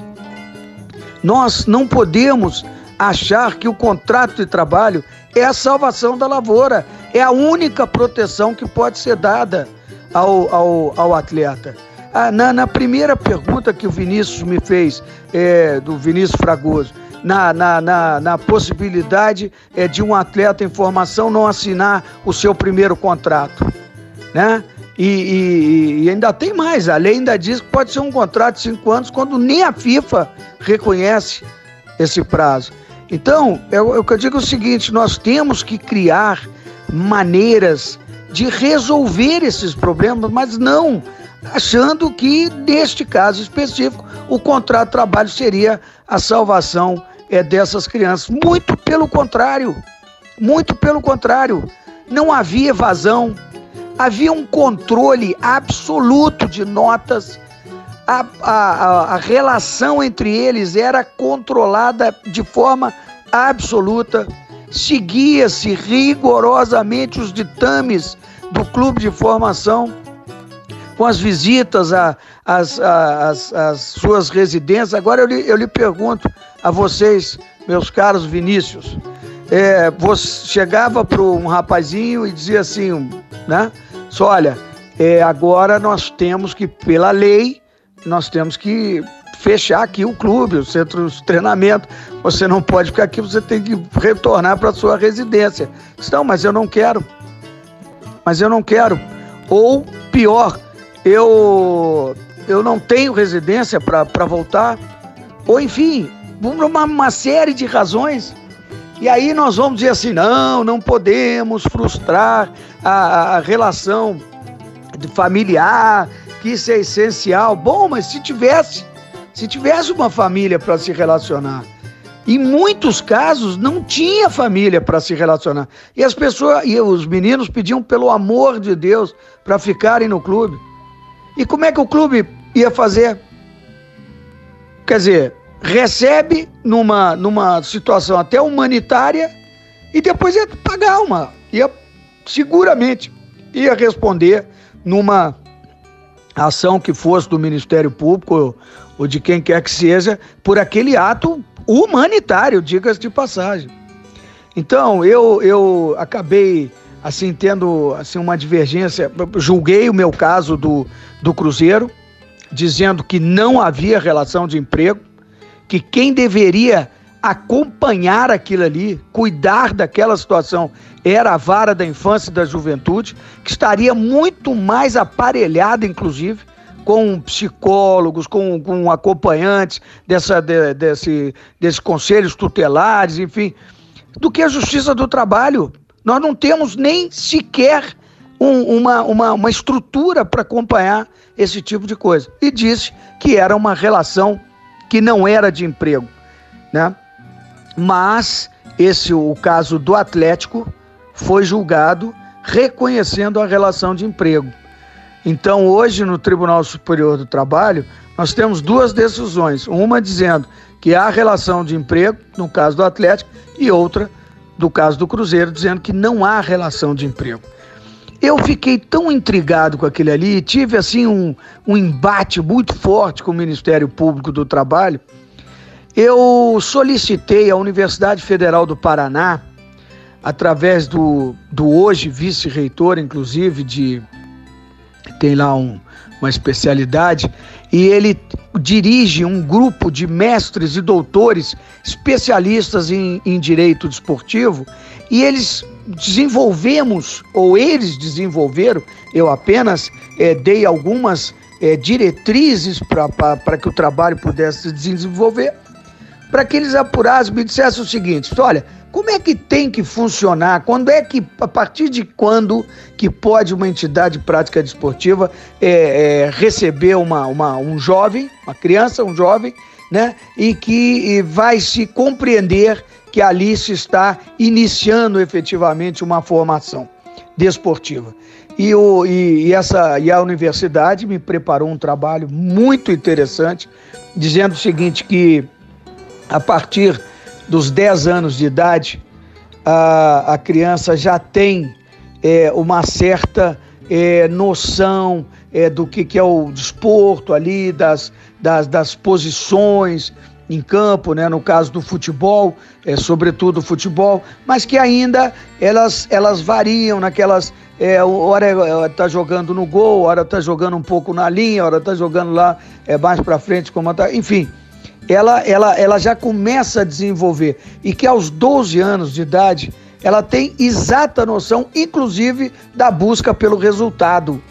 nós não podemos achar que o contrato de trabalho é a salvação da lavoura, é a única proteção que pode ser dada ao, ao, ao atleta. Ah, na, na, primeira pergunta que o Vinícius me fez, é, do Vinícius Fragoso, na, na, na, na possibilidade é, de um atleta em formação não assinar o seu primeiro contrato, né? E, e, e, ainda tem mais, a lei ainda diz que pode ser um contrato de cinco anos quando nem a FIFA reconhece esse prazo. Então, eu, eu digo o seguinte: nós temos que criar maneiras de resolver esses problemas, mas não achando que, neste caso específico, o contrato de trabalho seria a salvação é, dessas crianças. Muito pelo contrário, muito pelo contrário. Não havia evasão, havia um controle absoluto de notas, a, a, a relação entre eles era controlada de forma absoluta, seguia-se rigorosamente os ditames do clube de formação, com as visitas às, suas residências. Agora eu lhe, eu lhe pergunto a vocês, meus caros Vinícius, é, você chegava para um rapazinho e dizia assim, né? Só olha, é, agora nós temos que, pela lei, nós temos que fechar aqui o clube, o centro de treinamento. Você não pode ficar aqui, você tem que retornar para sua residência. Não, mas eu não quero. Mas eu não quero. Ou pior, eu eu não tenho residência para voltar. Ou enfim, uma, uma série de razões. E aí nós vamos dizer assim: não, não podemos frustrar a, a relação familiar, que isso é essencial. Bom, mas se tivesse, se tivesse uma família para se relacionar, em muitos casos não tinha família para se relacionar. E as pessoas, e os meninos pediam pelo amor de Deus para ficarem no clube. E como é que o clube ia fazer? Quer dizer, recebe numa, numa situação até humanitária e depois ia pagar uma, ia seguramente ia responder numa ação que fosse do Ministério Público ou de quem quer que seja por aquele ato humanitário, diga-se de passagem. Então, eu, eu acabei assim tendo assim uma divergência, julguei o meu caso do, do Cruzeiro, dizendo que não havia relação de emprego, que quem deveria acompanhar aquilo ali, cuidar daquela situação, era a vara da infância e da juventude, que estaria muito mais aparelhada, inclusive, com psicólogos, com, com acompanhantes dessa, de, desse, desses conselhos tutelares, enfim, do que a Justiça do Trabalho. Nós não temos nem sequer um, uma, uma, uma estrutura para acompanhar esse tipo de coisa. E disse que era uma relação que não era de emprego, né? Mas esse o caso do Atlético foi julgado reconhecendo a relação de emprego. Então, hoje no Tribunal Superior do Trabalho, nós temos duas decisões, uma dizendo que há relação de emprego no caso do Atlético e outra do caso do Cruzeiro dizendo que não há relação de emprego. Eu fiquei tão intrigado com aquele ali, tive assim um, um embate muito forte com o Ministério Público do Trabalho. Eu solicitei à Universidade Federal do Paraná, através do, do hoje vice-reitor, inclusive, de tem lá um, uma especialidade, e ele dirige um grupo de mestres e doutores especialistas em, em direito desportivo, e eles desenvolvemos, ou eles desenvolveram, eu apenas é, dei algumas é, diretrizes para que o trabalho pudesse se desenvolver, para que eles apurassem, me dissessem o seguinte: olha, como é que tem que funcionar? Quando é que, a partir de quando que pode uma entidade de prática desportiva é, é, receber uma, uma, um jovem, uma criança, um jovem, né? E que vai se compreender que ali se está iniciando efetivamente uma formação desportiva. E, o, e, e, essa, e a universidade me preparou um trabalho muito interessante, dizendo o seguinte, que a partir dos 10 anos de idade, a, a criança já tem é, uma certa é, noção é, do que, que é o desporto ali, das, das, das posições, em campo, né, no caso do futebol, é, sobretudo futebol, mas que ainda elas, elas variam naquelas. É, hora está jogando no gol, hora está jogando um pouco na linha, hora está jogando lá é, mais para frente, como tá, enfim. Ela, ela, ela já começa a desenvolver e que aos 12 anos de idade ela tem exata noção, inclusive, da busca pelo resultado.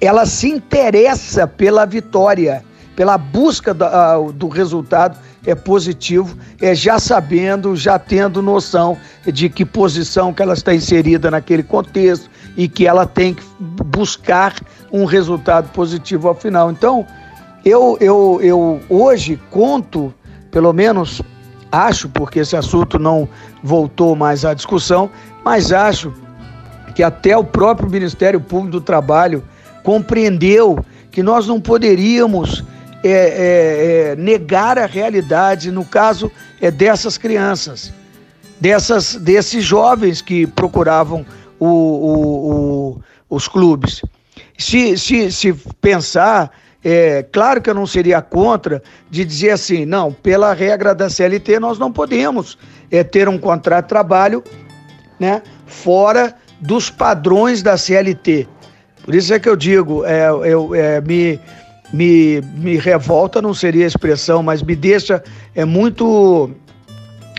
Ela se interessa pela vitória pela busca da, do resultado é positivo, é já sabendo, já tendo noção de que posição que ela está inserida naquele contexto e que ela tem que buscar um resultado positivo ao final. Então, eu, eu, eu hoje conto, pelo menos acho, porque esse assunto não voltou mais à discussão, mas acho que até o próprio Ministério Público do Trabalho compreendeu que nós não poderíamos é, é, é, negar a realidade, no caso é dessas crianças, dessas, desses jovens que procuravam o, o, o, os clubes. Se, se, se pensar, é, claro que eu não seria contra de dizer assim, não, pela regra da CLT nós não podemos é, ter um contrato de trabalho né, fora dos padrões da CLT. Por isso é que eu digo, é, eu, é, me, me, me revolta, não seria a expressão, mas me deixa é muito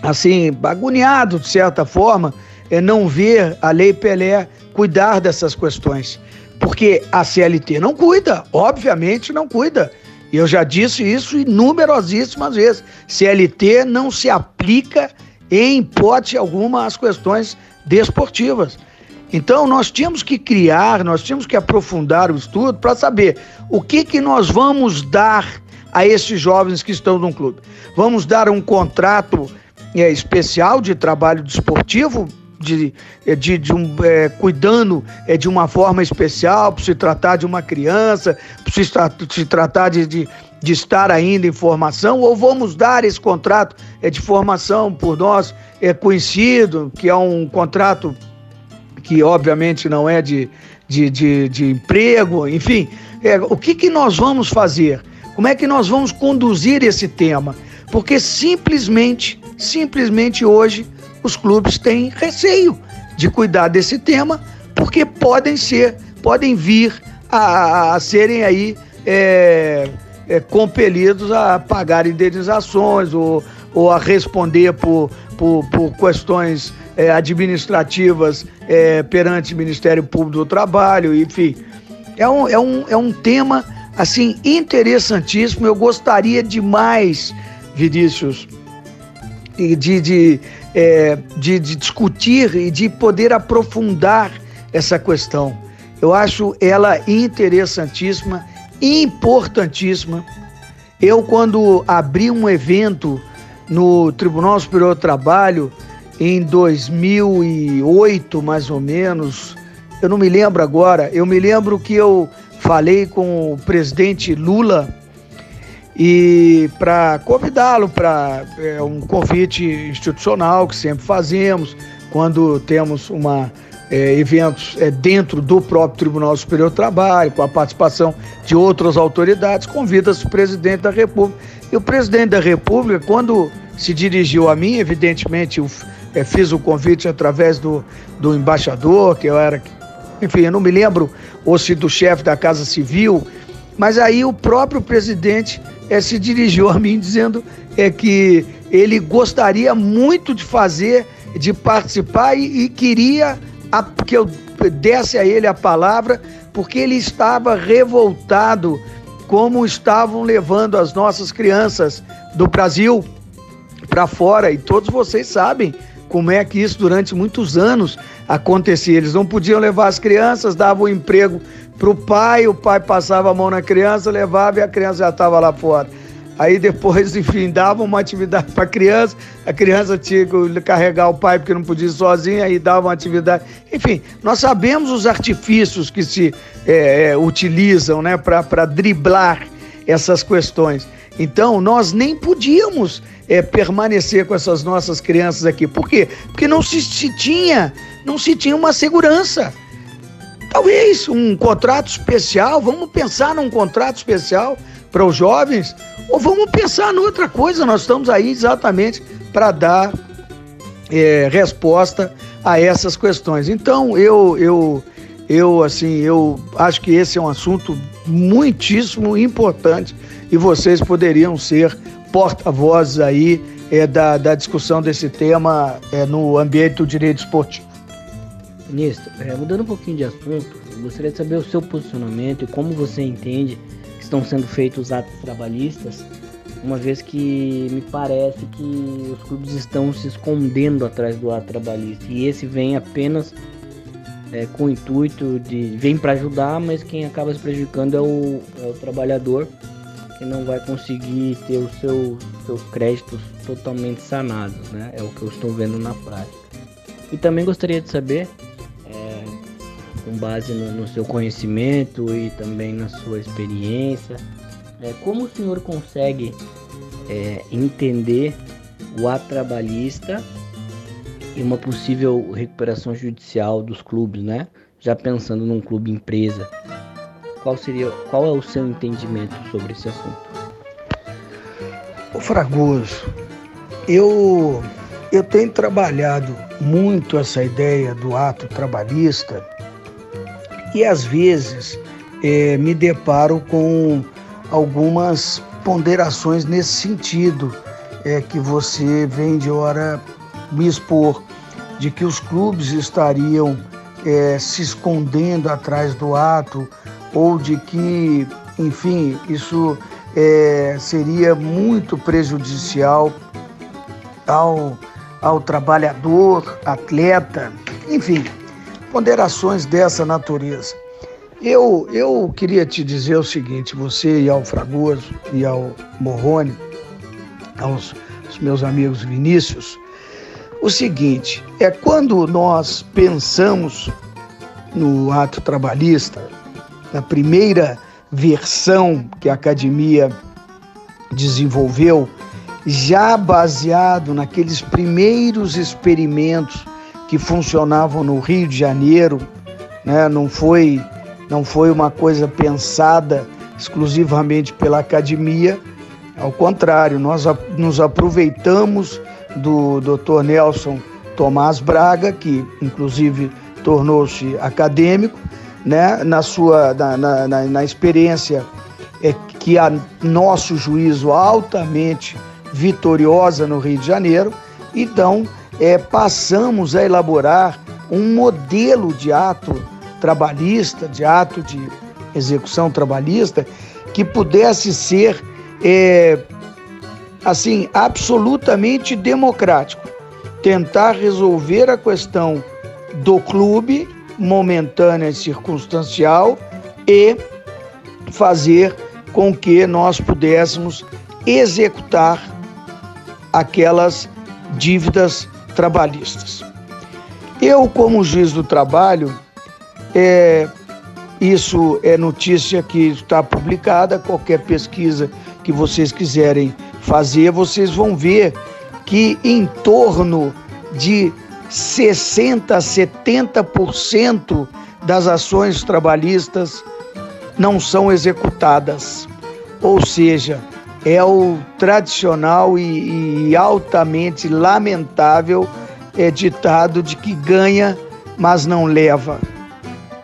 assim, agoniado de certa forma, é não ver a Lei Pelé cuidar dessas questões. Porque a CLT não cuida, obviamente não cuida. Eu já disse isso inúmerosíssimas vezes. CLT não se aplica em hipótese alguma às questões desportivas. Então, nós tínhamos que criar, nós tínhamos que aprofundar o estudo para saber o que, que nós vamos dar a esses jovens que estão no clube. Vamos dar um contrato é, especial de trabalho desportivo, de, é, de, de um, é, cuidando é, de uma forma especial, para se tratar de uma criança, para se, se tratar de, de, de, estar ainda em formação, ou vamos dar esse contrato é, de formação por nós é, conhecido, que é um contrato que obviamente não é de, de, de, de emprego, enfim. É, o que, que nós vamos fazer? Como é que nós vamos conduzir esse tema? Porque simplesmente, simplesmente hoje, os clubes têm receio de cuidar desse tema, porque podem ser, podem vir a, a serem aí é, é, compelidos a pagar indenizações ou, ou a responder por, por, por questões é, administrativas é, perante o Ministério Público do Trabalho, enfim. É um, é, um, é um tema assim interessantíssimo. Eu gostaria demais, Vinícius, de, de, é, de, de discutir e de poder aprofundar essa questão. Eu acho ela interessantíssima, importantíssima. Eu, quando abri um evento no Tribunal Superior do Trabalho, em 2008, mais ou menos. Eu não me lembro agora. Eu me lembro que eu falei com o presidente Lula e para convidá-lo para é, um convite institucional que sempre fazemos quando temos uma é, eventos é, dentro do próprio Tribunal Superior do Trabalho, com a participação de outras autoridades, convida-se o presidente da República. E o presidente da República, quando se dirigiu a mim, evidentemente, o, é, fiz o convite através do, do embaixador, que eu era, enfim, eu não me lembro, ou se do chefe da Casa Civil, mas aí o próprio presidente é, se dirigiu a mim dizendo é, que ele gostaria muito de fazer, de participar e, e queria a, que eu desse a ele a palavra, porque ele estava revoltado como estavam levando as nossas crianças do Brasil para fora e todos vocês sabem como é que isso durante muitos anos acontecia. Eles não podiam levar as crianças, davam o emprego para o pai, o pai passava a mão na criança, levava e a criança já estava lá fora. Aí depois, enfim, davam uma atividade para a criança, a criança tinha que carregar o pai porque não podia ir sozinha, aí dava uma atividade. Enfim, nós sabemos os artifícios que se é, é, utilizam né, para driblar essas questões. Então, nós nem podíamos é, permanecer com essas nossas crianças aqui. Por quê? Porque não se, se tinha, não se tinha uma segurança. Talvez um contrato especial, vamos pensar num contrato especial para os jovens, ou vamos pensar em outra coisa. Nós estamos aí exatamente para dar é, resposta a essas questões. Então, eu, eu, eu, assim, eu acho que esse é um assunto muitíssimo importante e vocês poderiam ser porta-vozes aí é, da, da discussão desse tema é, no ambiente do direito esportivo. Ministro, é, mudando um pouquinho de assunto, eu gostaria de saber o seu posicionamento e como você entende que estão sendo feitos os atos trabalhistas, uma vez que me parece que os clubes estão se escondendo atrás do ato trabalhista e esse vem apenas é, com o intuito de vem para ajudar, mas quem acaba se prejudicando é o, é o trabalhador que não vai conseguir ter os seu, seus créditos totalmente sanados, né? É o que eu estou vendo na prática. E também gostaria de saber, é, com base no, no, seu conhecimento e também na sua experiência, é, como o senhor consegue é, entender o ato trabalhista e uma possível recuperação judicial dos clubes, né? Já pensando num clube empresa, qual seria, qual é o seu entendimento sobre esse assunto? O Fragoso, eu eu tenho trabalhado muito essa ideia do ato trabalhista e às vezes é, me deparo com algumas ponderações nesse sentido é, que você vem de hora me expor, de que os clubes estariam é, se escondendo atrás do ato ou de que, enfim, isso é, seria muito prejudicial ao, ao trabalhador, atleta, enfim, ponderações dessa natureza. Eu, eu queria te dizer o seguinte, você e ao Fragoso e ao Morrone, aos, aos meus amigos Vinícius, o seguinte, é quando nós pensamos no ato trabalhista, na primeira versão que a academia desenvolveu, já baseado naqueles primeiros experimentos que funcionavam no Rio de Janeiro, né? não, foi, não foi uma coisa pensada exclusivamente pela academia, ao contrário, nós nos aproveitamos do Dr. Nelson Tomás Braga, que inclusive tornou-se acadêmico, né, na sua na, na, na experiência é, que a nosso juízo altamente vitoriosa no Rio de Janeiro, então é, passamos a elaborar um modelo de ato trabalhista, de ato de execução trabalhista, que pudesse ser é, assim absolutamente democrático, tentar resolver a questão do clube momentânea e circunstancial e fazer com que nós pudéssemos executar aquelas dívidas trabalhistas. Eu, como juiz do trabalho, é, isso é notícia que está publicada, qualquer pesquisa que vocês quiserem fazer, vocês vão ver que em torno de 60 a 70% das ações trabalhistas não são executadas. Ou seja, é o tradicional e, e altamente lamentável é, ditado de que ganha, mas não leva.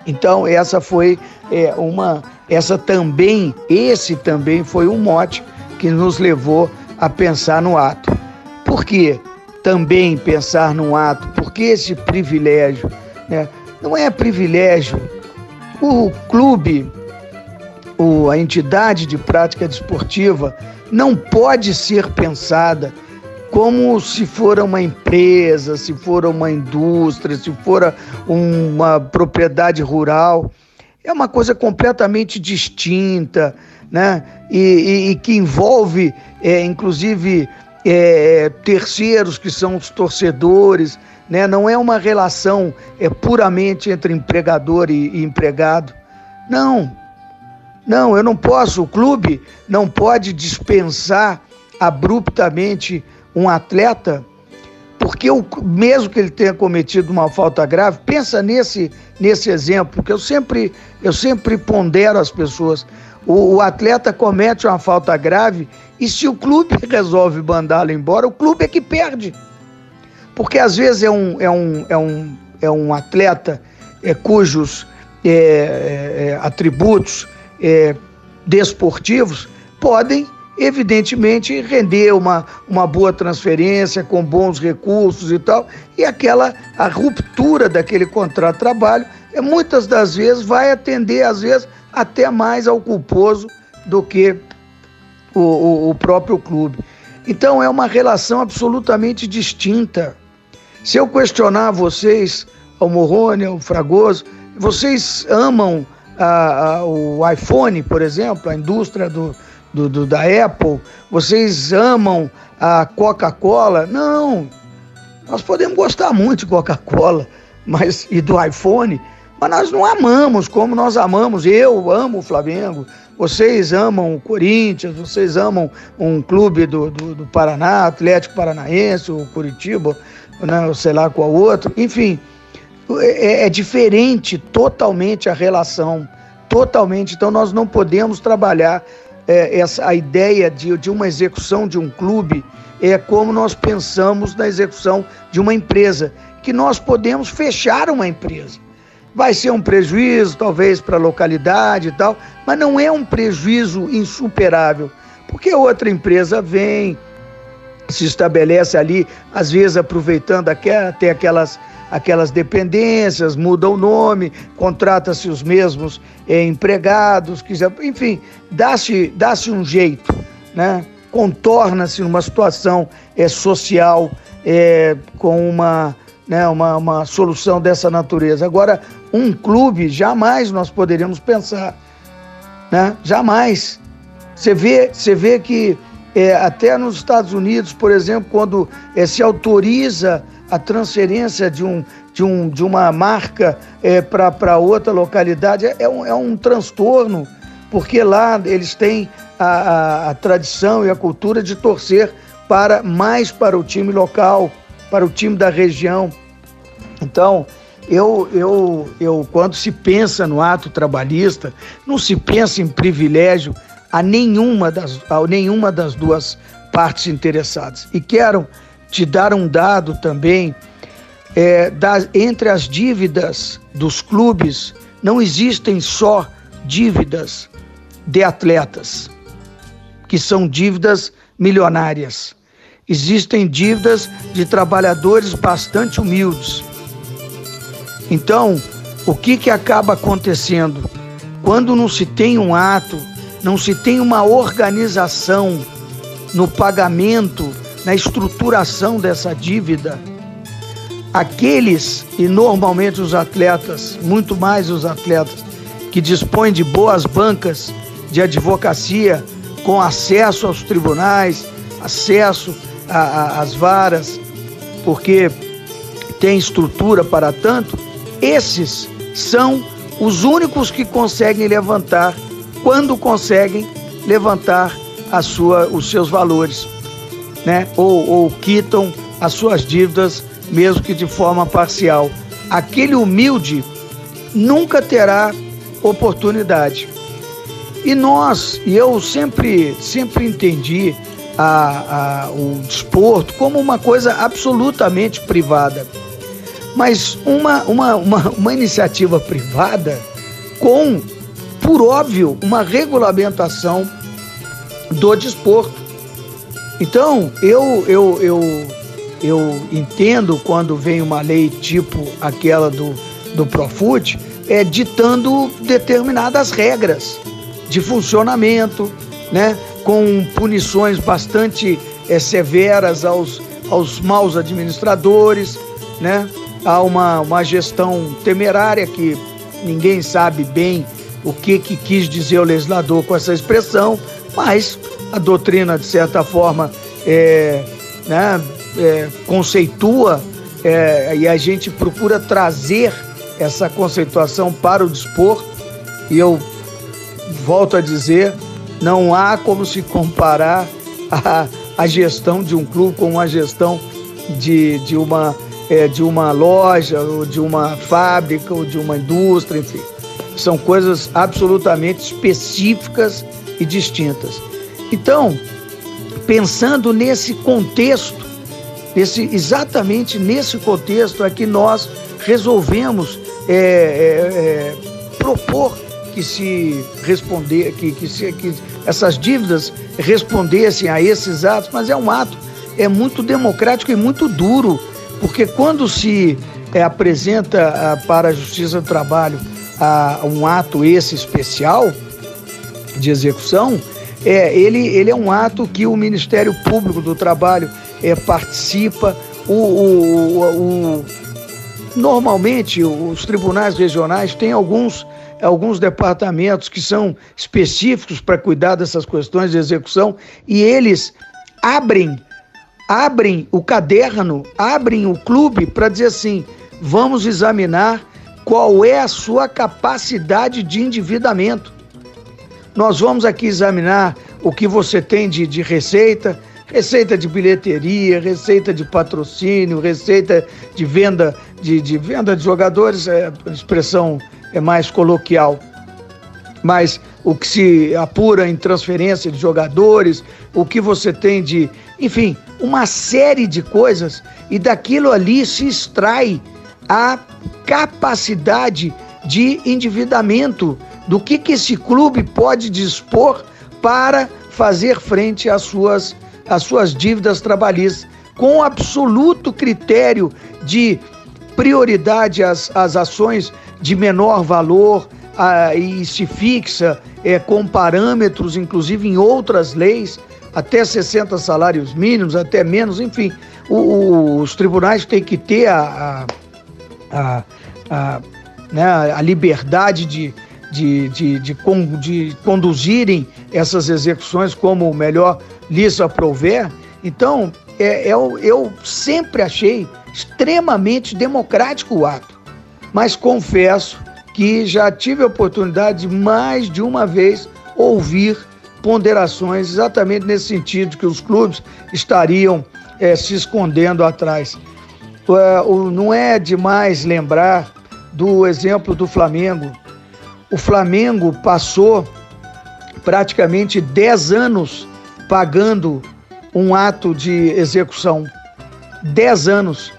Então, essa foi é, uma. Essa também, esse também foi um mote que nos levou a pensar no ato. Por quê? Também pensar num ato, porque esse privilégio né, não é privilégio. O clube, o, a entidade de prática desportiva, não pode ser pensada como se fora uma empresa, se fora uma indústria, se fora uma propriedade rural. É uma coisa completamente distinta, né? E, e, e que envolve, é, inclusive, é, terceiros que são os torcedores, né? Não é uma relação é, puramente entre empregador e, e empregado. Não, não, eu não posso. O clube não pode dispensar abruptamente um atleta, porque eu, mesmo que ele tenha cometido uma falta grave, pensa nesse, nesse exemplo, porque eu sempre, eu sempre pondero as pessoas. O, o atleta comete uma falta grave e se o clube resolve mandá-lo embora, o clube é que perde. Porque às vezes é um, é um, é um, é um atleta é, cujos é, é, é atributos é, desportivos podem evidentemente render uma, uma boa transferência com bons recursos e tal, e aquela a ruptura daquele contrato de trabalho é, muitas das vezes vai atender às vezes até mais ao culposo do que o, o, o próprio clube. Então é uma relação absolutamente distinta. Se eu questionar vocês, ao Morrone, ao Fragoso, vocês amam a, a, o iPhone, por exemplo, a indústria do, do, do, da Apple, vocês amam a Coca-Cola. Não, nós podemos gostar muito de Coca-Cola mas e do iPhone, mas nós não amamos como nós amamos. Eu amo o Flamengo, vocês amam o Corinthians, vocês amam um clube do, do, do Paraná, Atlético Paranaense, o Curitiba, né, sei lá qual outro. Enfim, é, é diferente totalmente a relação, totalmente. Então nós não podemos trabalhar é, essa, a ideia de, de uma execução de um clube é como nós pensamos na execução de uma empresa, que nós podemos fechar uma empresa. Vai ser um prejuízo, talvez, para a localidade e tal, mas não é um prejuízo insuperável, porque outra empresa vem, se estabelece ali, às vezes aproveitando até aquelas aquelas dependências, muda o nome, contrata-se os mesmos é, empregados, quiser, enfim, dá-se dá um jeito, né? contorna-se numa situação é, social é, com uma, né, uma, uma solução dessa natureza. Agora, um clube, jamais nós poderíamos pensar, né? jamais. Você vê, você vê que é, até nos Estados Unidos, por exemplo, quando é, se autoriza a transferência de, um, de, um, de uma marca é, para outra localidade é, é, um, é um transtorno, porque lá eles têm a, a, a tradição e a cultura de torcer para mais para o time local, para o time da região. Então, eu, eu, eu, quando se pensa no ato trabalhista, não se pensa em privilégio a nenhuma das, a nenhuma das duas partes interessadas. E quero te dar um dado também. É, das, entre as dívidas dos clubes, não existem só dívidas de atletas, que são dívidas milionárias. Existem dívidas de trabalhadores bastante humildes. Então, o que, que acaba acontecendo? Quando não se tem um ato, não se tem uma organização no pagamento na estruturação dessa dívida, aqueles, e normalmente os atletas, muito mais os atletas, que dispõem de boas bancas de advocacia, com acesso aos tribunais, acesso às varas, porque tem estrutura para tanto, esses são os únicos que conseguem levantar, quando conseguem levantar a sua, os seus valores né? ou, ou quitam as suas dívidas, mesmo que de forma parcial. Aquele humilde nunca terá oportunidade. E nós, e eu sempre, sempre entendi a, a, o desporto como uma coisa absolutamente privada. Mas uma, uma, uma, uma iniciativa privada com, por óbvio, uma regulamentação do desporto. Então, eu, eu, eu, eu entendo quando vem uma lei tipo aquela do, do Profut, é ditando determinadas regras de funcionamento, né? Com punições bastante é, severas aos, aos maus administradores, né? há uma, uma gestão temerária que ninguém sabe bem o que, que quis dizer o legislador com essa expressão, mas a doutrina, de certa forma, é, né, é, conceitua é, e a gente procura trazer essa conceituação para o desporto. E eu volto a dizer, não há como se comparar a, a gestão de um clube com a gestão de, de, uma, é, de uma loja, ou de uma fábrica, ou de uma indústria, enfim. São coisas absolutamente específicas e distintas. Então, pensando nesse contexto, nesse, exatamente nesse contexto é que nós resolvemos é, é, é, propor que se responder, que, que, se, que essas dívidas respondessem a esses atos, mas é um ato é muito democrático e muito duro, porque quando se é, apresenta a, para a Justiça do Trabalho a, um ato esse especial de execução, é, ele, ele é um ato que o Ministério Público do Trabalho é, participa, o, o, o, normalmente os tribunais regionais têm alguns, alguns departamentos que são específicos para cuidar dessas questões de execução e eles abrem abrem o caderno, abrem o clube para dizer assim: vamos examinar qual é a sua capacidade de endividamento. Nós vamos aqui examinar o que você tem de, de receita, receita de bilheteria, receita de patrocínio, receita de venda de, de venda de jogadores, é, expressão é mais coloquial. Mas o que se apura em transferência de jogadores, o que você tem de, enfim, uma série de coisas, e daquilo ali se extrai a capacidade de endividamento do que, que esse clube pode dispor para fazer frente às suas, às suas dívidas trabalhistas, com absoluto critério de prioridade às, às ações de menor valor a, e se fixa é, com parâmetros, inclusive em outras leis, até 60 salários mínimos, até menos, enfim. O, o, os tribunais têm que ter a, a, a, né, a liberdade de, de, de, de, de conduzirem essas execuções como melhor lhes aprouver. Então, é, é, eu sempre achei extremamente democrático o ato, mas confesso que já tive a oportunidade de mais de uma vez ouvir ponderações exatamente nesse sentido, que os clubes estariam é, se escondendo atrás. É, não é demais lembrar do exemplo do Flamengo, o Flamengo passou praticamente 10 anos pagando um ato de execução. 10 anos.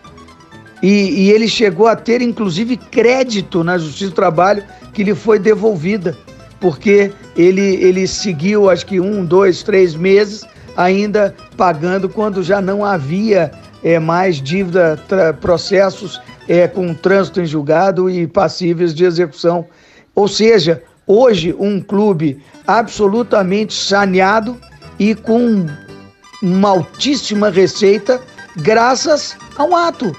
E, e, ele chegou a ter, inclusive, crédito na Justiça do Trabalho que lhe foi devolvida, porque ele, ele seguiu, acho que um, dois, três meses ainda pagando quando já não havia é, mais dívida, processos é, com trânsito em julgado e passíveis de execução ou seja, hoje um clube absolutamente saneado e com uma altíssima receita graças a um ato.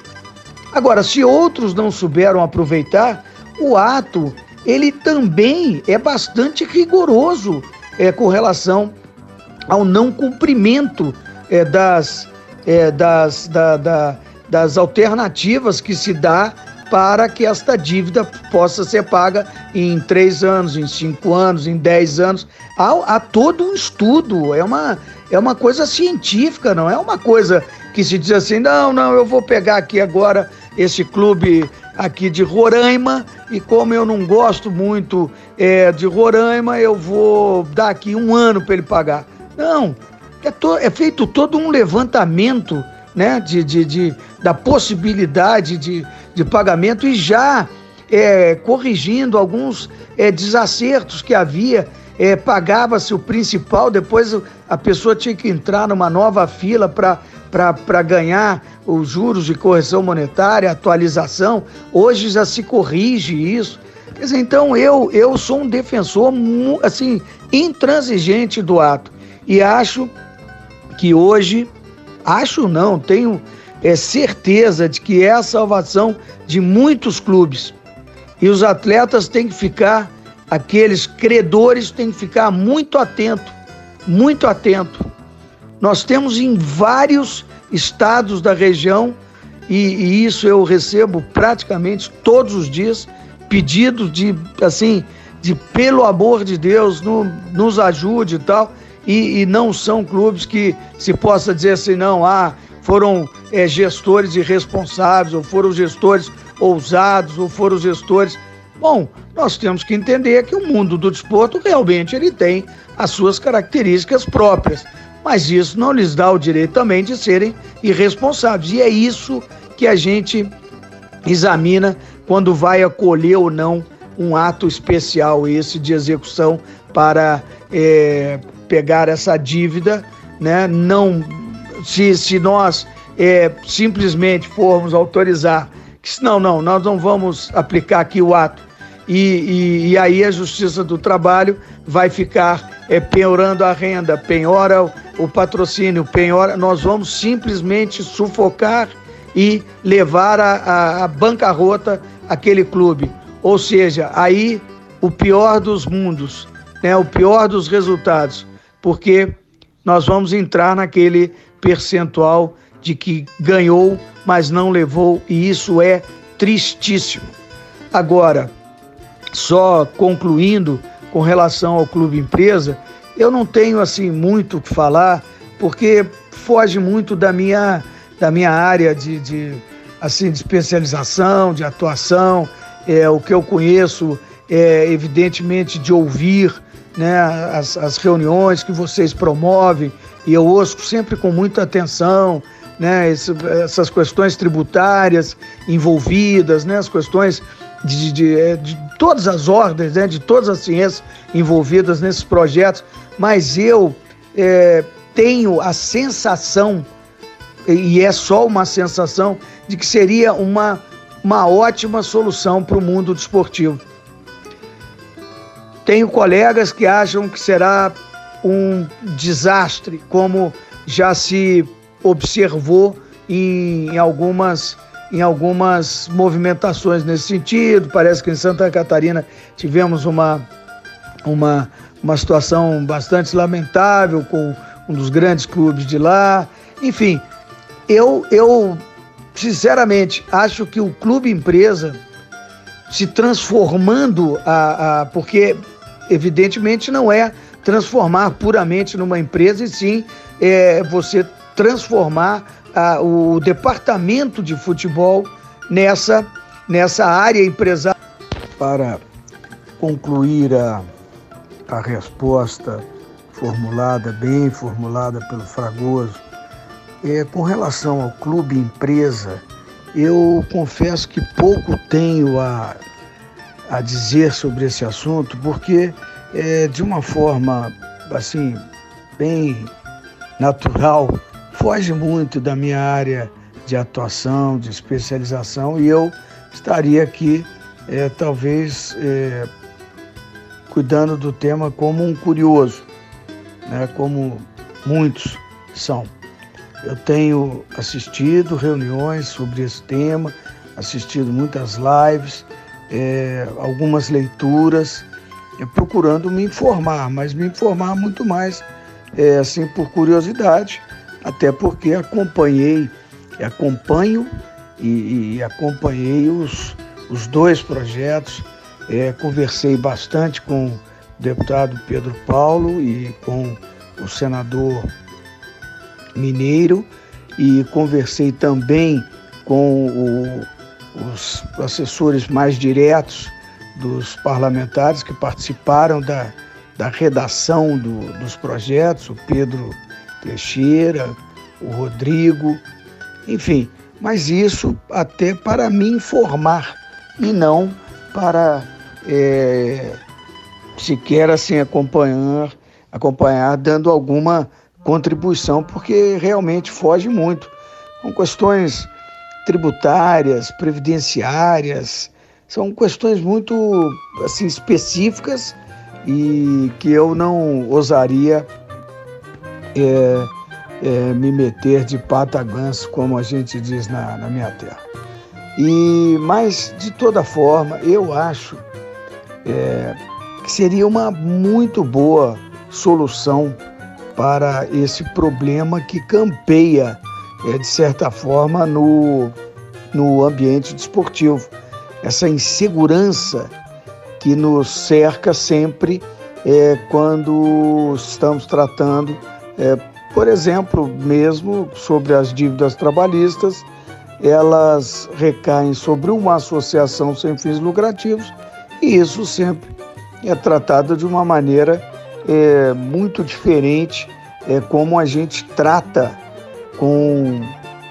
Agora, se outros não souberam aproveitar, o ato ele também é bastante rigoroso é, com relação ao não cumprimento é, das, é, das, da, da, das alternativas que se dá para que esta dívida possa ser paga em três anos, em cinco anos, em dez anos. Há, há todo um estudo, é uma, é uma coisa científica, não é uma coisa que se diz assim, não, não, eu vou pegar aqui agora esse clube aqui de Roraima e como eu não gosto muito é, de Roraima, eu vou dar aqui um ano para ele pagar. Não, é, to, é feito todo um levantamento né, de, de, de da possibilidade de, de pagamento e já é, corrigindo alguns é, desacertos que havia. É, Pagava-se o principal, depois a pessoa tinha que entrar numa nova fila para ganhar os juros de correção monetária, atualização. Hoje já se corrige isso. Quer dizer, então eu, eu sou um defensor assim intransigente do ato e acho que hoje Acho não, tenho é, certeza de que é a salvação de muitos clubes. E os atletas têm que ficar, aqueles credores têm que ficar muito atento, muito atento. Nós temos em vários estados da região, e, e isso eu recebo praticamente todos os dias, pedidos de, assim, de pelo amor de Deus, no, nos ajude e tal. E, e, não são clubes que se possa dizer assim, não, ah, foram é, gestores irresponsáveis, ou foram gestores ousados, ou foram gestores. Bom, nós temos que entender que o mundo do desporto realmente ele tem as suas características próprias, mas isso não lhes dá o direito também de serem irresponsáveis. E é isso que a gente examina quando vai acolher ou não um ato especial esse de execução para é, pegar essa dívida, né? Não se, se nós é, simplesmente formos autorizar que não, não, nós não vamos aplicar aqui o ato e, e, e aí a Justiça do Trabalho vai ficar é, penhorando a renda, penhora o, patrocínio, penhora, nós vamos simplesmente sufocar e levar a, a, a bancarrota aquele clube. Ou seja, aí o pior dos mundos, né, o pior dos resultados, porque nós vamos entrar naquele percentual de que ganhou, mas não levou, e isso é tristíssimo. Agora, só concluindo com relação ao clube empresa, eu não tenho assim muito o que falar, porque foge muito da minha, da minha área de, de, assim, de especialização, de atuação. É, o que eu conheço é evidentemente de ouvir né, as, as reuniões que vocês promovem e eu ouço sempre com muita atenção né, esse, essas questões tributárias envolvidas, né, as questões de, de, é, de, todas as ordens, né, de todas as ciências envolvidas nesses projetos, mas eu é, tenho a sensação, e é só uma sensação, de que seria uma uma ótima solução para o mundo desportivo. Tenho colegas que acham que será um desastre, como já se observou em, algumas, em algumas movimentações nesse sentido. Parece que em Santa Catarina tivemos uma, uma, uma situação bastante lamentável com um dos grandes clubes de lá. Enfim, eu, eu sinceramente, acho que o clube empresa se transformando a, a, porque evidentemente não é transformar puramente numa empresa e sim é você transformar a, o departamento de futebol nessa nessa área empresarial para concluir a, a resposta formulada bem formulada pelo Fragoso. É, com relação ao clube empresa, eu confesso que pouco tenho a, a dizer sobre esse assunto, porque é, de uma forma assim bem natural foge muito da minha área de atuação, de especialização, e eu estaria aqui é, talvez é, cuidando do tema como um curioso, né, como muitos são. Eu tenho assistido reuniões sobre esse tema, assistido muitas lives, é, algumas leituras, é, procurando me informar, mas me informar muito mais é, assim por curiosidade, até porque acompanhei, acompanho e, e acompanhei os, os dois projetos, é, conversei bastante com o deputado Pedro Paulo e com o senador Mineiro e conversei também com o, os assessores mais diretos dos parlamentares que participaram da, da redação do, dos projetos, o Pedro Teixeira, o Rodrigo, enfim, mas isso até para me informar e não para é, sequer assim acompanhar, acompanhar dando alguma contribuição, porque realmente foge muito. São questões tributárias, previdenciárias, são questões muito assim específicas e que eu não ousaria é, é, me meter de pata como a gente diz na, na minha terra. E, mas, de toda forma, eu acho é, que seria uma muito boa solução para esse problema que campeia, é, de certa forma, no, no ambiente desportivo. Essa insegurança que nos cerca sempre é, quando estamos tratando, é, por exemplo, mesmo sobre as dívidas trabalhistas, elas recaem sobre uma associação sem fins lucrativos e isso sempre é tratado de uma maneira é, muito diferente é, como a gente trata com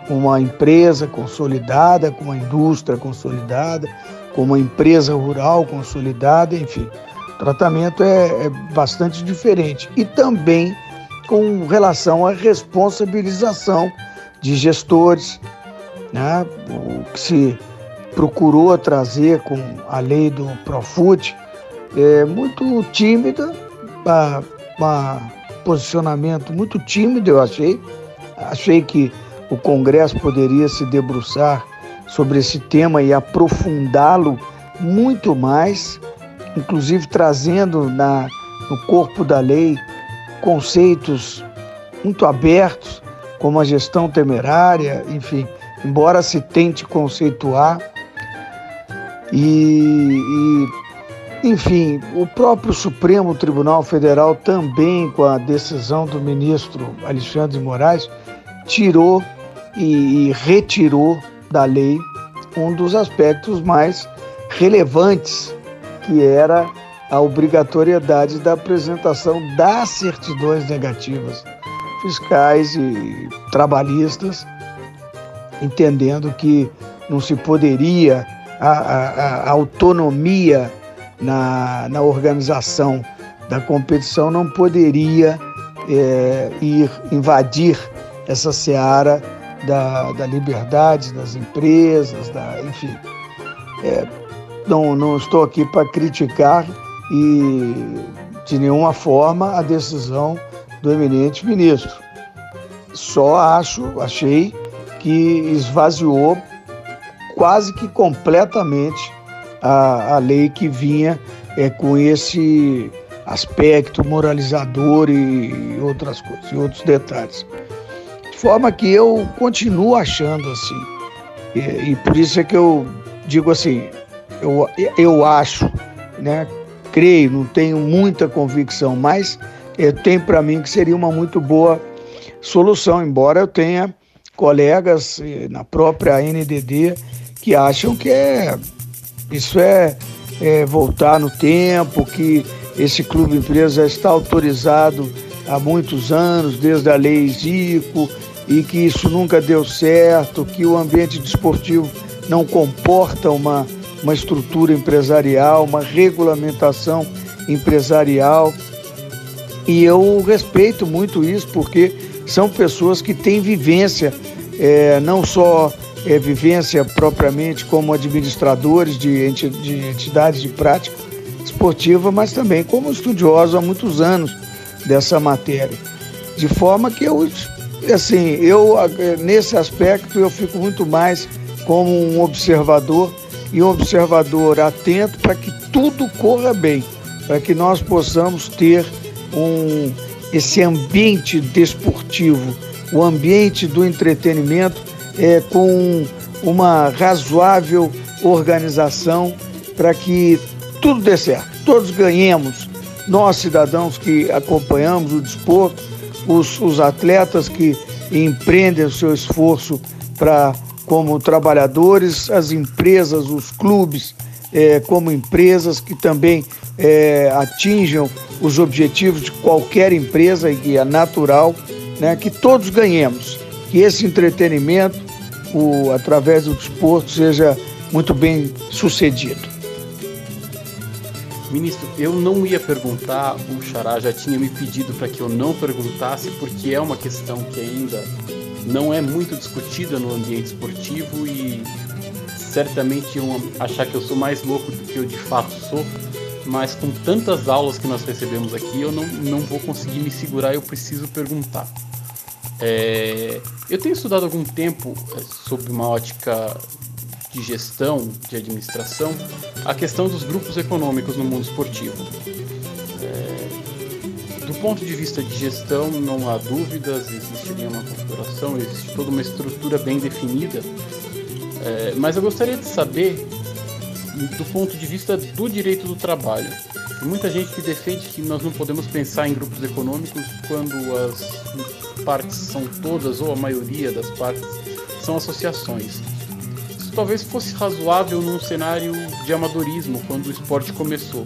uma empresa consolidada, com uma indústria consolidada, com uma empresa rural consolidada, enfim. O tratamento é, é bastante diferente. E também com relação à responsabilização de gestores, né? o que se procurou trazer com a lei do Profut, é muito tímida, um posicionamento muito tímido, eu achei. Achei que o Congresso poderia se debruçar sobre esse tema e aprofundá-lo muito mais, inclusive trazendo na, no corpo da lei conceitos muito abertos, como a gestão temerária, enfim, embora se tente conceituar. E, e, enfim, o próprio Supremo Tribunal Federal também, com a decisão do ministro Alexandre de Moraes, tirou e, e retirou da lei um dos aspectos mais relevantes, que era a obrigatoriedade da apresentação das certidões negativas fiscais e trabalhistas, entendendo que não se poderia a, a, autonomia na, na organização da competição não poderia é, ir invadir essa seara da, da liberdade das empresas, da, enfim. É, não, não estou aqui para criticar e de nenhuma forma a decisão do eminente ministro. Só acho, achei que esvaziou quase que completamente a, a lei que vinha é, com esse aspecto moralizador e outras coisas, e outros detalhes forma que eu continuo achando assim. E, e por isso é que eu digo assim, eu, eu acho, né? Creio, não tenho muita convicção, mas eu tenho para mim que seria uma muito boa solução, embora eu tenha colegas eh, na própria NDD que acham que é isso é, é voltar no tempo, que esse clube empresa está autorizado há muitos anos, desde a lei Zico, e que isso nunca deu certo, que o ambiente desportivo não comporta uma, uma estrutura empresarial, uma regulamentação empresarial. E eu respeito muito isso porque são pessoas que têm vivência, é, não só é, vivência propriamente como administradores de, enti de entidades de prática esportiva, mas também como estudiosos há muitos anos dessa matéria. De forma que eu assim, eu nesse aspecto eu fico muito mais como um observador e um observador atento para que tudo corra bem, para que nós possamos ter um esse ambiente desportivo, o ambiente do entretenimento é, com uma razoável organização para que tudo dê certo, todos ganhemos, nós cidadãos que acompanhamos o desporto, os, os atletas que empreendem o seu esforço para como trabalhadores, as empresas, os clubes é, como empresas que também é, atinjam os objetivos de qualquer empresa e é natural, né, que todos ganhemos, que esse entretenimento, o, através do desporto, seja muito bem sucedido. Ministro, eu não ia perguntar, o Xará já tinha me pedido para que eu não perguntasse, porque é uma questão que ainda não é muito discutida no ambiente esportivo e certamente iam achar que eu sou mais louco do que eu de fato sou, mas com tantas aulas que nós recebemos aqui, eu não, não vou conseguir me segurar, eu preciso perguntar. É, eu tenho estudado algum tempo é, sob uma ótica de gestão, de administração, a questão dos grupos econômicos no mundo esportivo. É, do ponto de vista de gestão, não há dúvidas, existe uma configuração, existe toda uma estrutura bem definida, é, mas eu gostaria de saber, do ponto de vista do direito do trabalho, muita gente que defende que nós não podemos pensar em grupos econômicos quando as partes são todas, ou a maioria das partes, são associações talvez fosse razoável num cenário de amadorismo quando o esporte começou.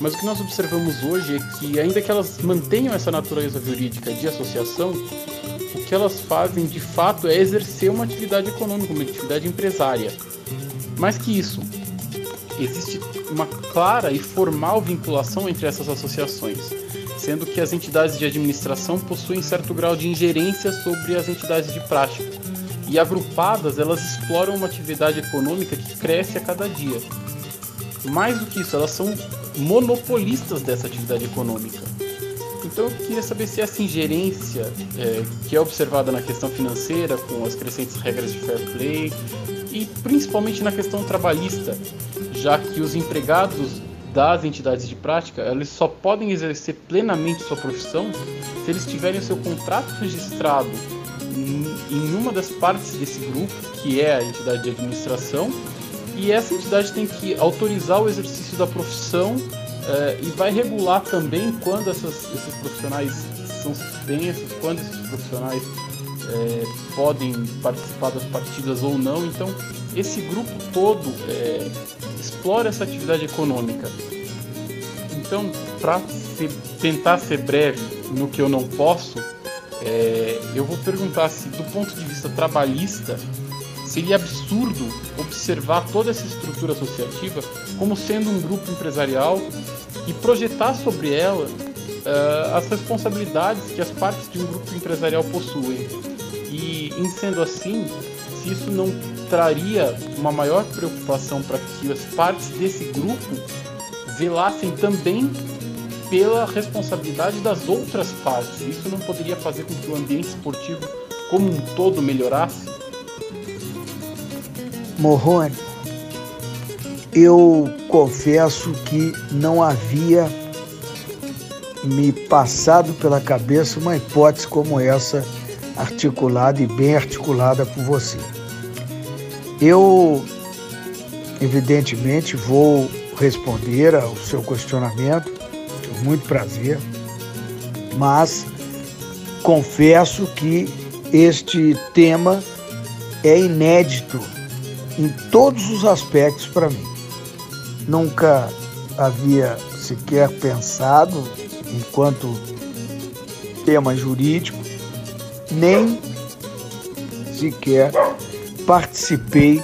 Mas o que nós observamos hoje é que, ainda que elas mantenham essa natureza jurídica de associação, o que elas fazem de fato é exercer uma atividade econômica, uma atividade empresária. Mais que isso, existe uma clara e formal vinculação entre essas associações, sendo que as entidades de administração possuem certo grau de ingerência sobre as entidades de prática e agrupadas elas exploram uma atividade econômica que cresce a cada dia. Mais do que isso, elas são monopolistas dessa atividade econômica. Então eu queria saber se essa ingerência é, que é observada na questão financeira, com as crescentes regras de fair play, e principalmente na questão trabalhista, já que os empregados das entidades de prática, eles só podem exercer plenamente sua profissão se eles tiverem seu contrato registrado em uma das partes desse grupo, que é a entidade de administração, e essa entidade tem que autorizar o exercício da profissão uh, e vai regular também quando essas, esses profissionais são suspensos, quando esses profissionais uh, podem participar das partidas ou não. Então, esse grupo todo uh, explora essa atividade econômica. Então, para tentar ser breve no que eu não posso, é, eu vou perguntar se, do ponto de vista trabalhista, seria absurdo observar toda essa estrutura associativa como sendo um grupo empresarial e projetar sobre ela uh, as responsabilidades que as partes de um grupo empresarial possuem. E, em sendo assim, se isso não traria uma maior preocupação para que as partes desse grupo velassem também pela responsabilidade das outras partes. Isso não poderia fazer com que o ambiente esportivo como um todo melhorasse? Morrone, eu confesso que não havia me passado pela cabeça uma hipótese como essa, articulada e bem articulada por você. Eu, evidentemente, vou responder ao seu questionamento muito prazer, mas confesso que este tema é inédito em todos os aspectos para mim. Nunca havia sequer pensado enquanto tema jurídico, nem sequer participei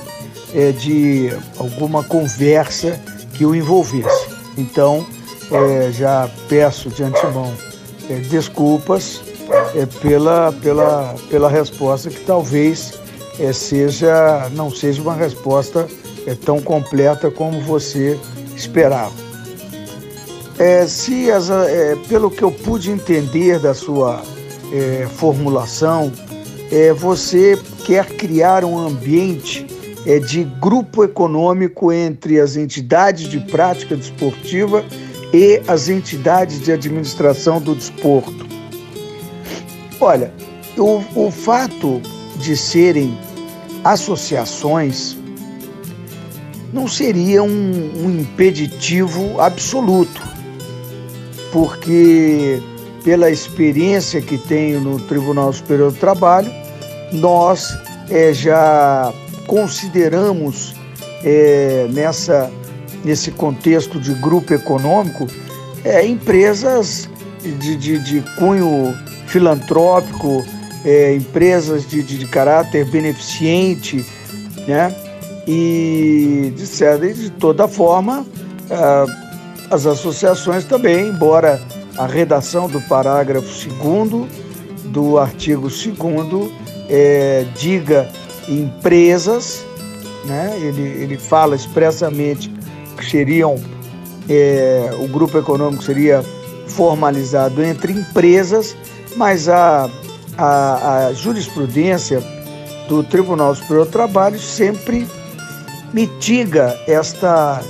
é, de alguma conversa que o envolvesse. Então, é, já peço de antemão é, desculpas é, pela, pela, pela resposta que talvez é, seja não seja uma resposta é, tão completa como você esperava. Se as, pelo que eu pude entender da sua formulação, você quer criar um ambiente de grupo econômico entre as entidades de prática desportiva e as entidades de administração do desporto. Olha, o, o fato de serem associações não seria um, um impeditivo absoluto, porque pela experiência que tenho no Tribunal Superior do Trabalho, nós é, já consideramos é, nessa nesse contexto de grupo econômico, é, empresas de, de, de cunho filantrópico, é, empresas de, de, de, caráter beneficente, né? E de, de toda forma, é, as associações também, embora a redação do parágrafo 2 do artigo 2 é, diga empresas, né? ele, ele fala expressamente seriam, é, o grupo econômico seria formalizado entre empresas, mas a, a, a jurisprudência do Tribunal Superior do Trabalho sempre mitiga esta,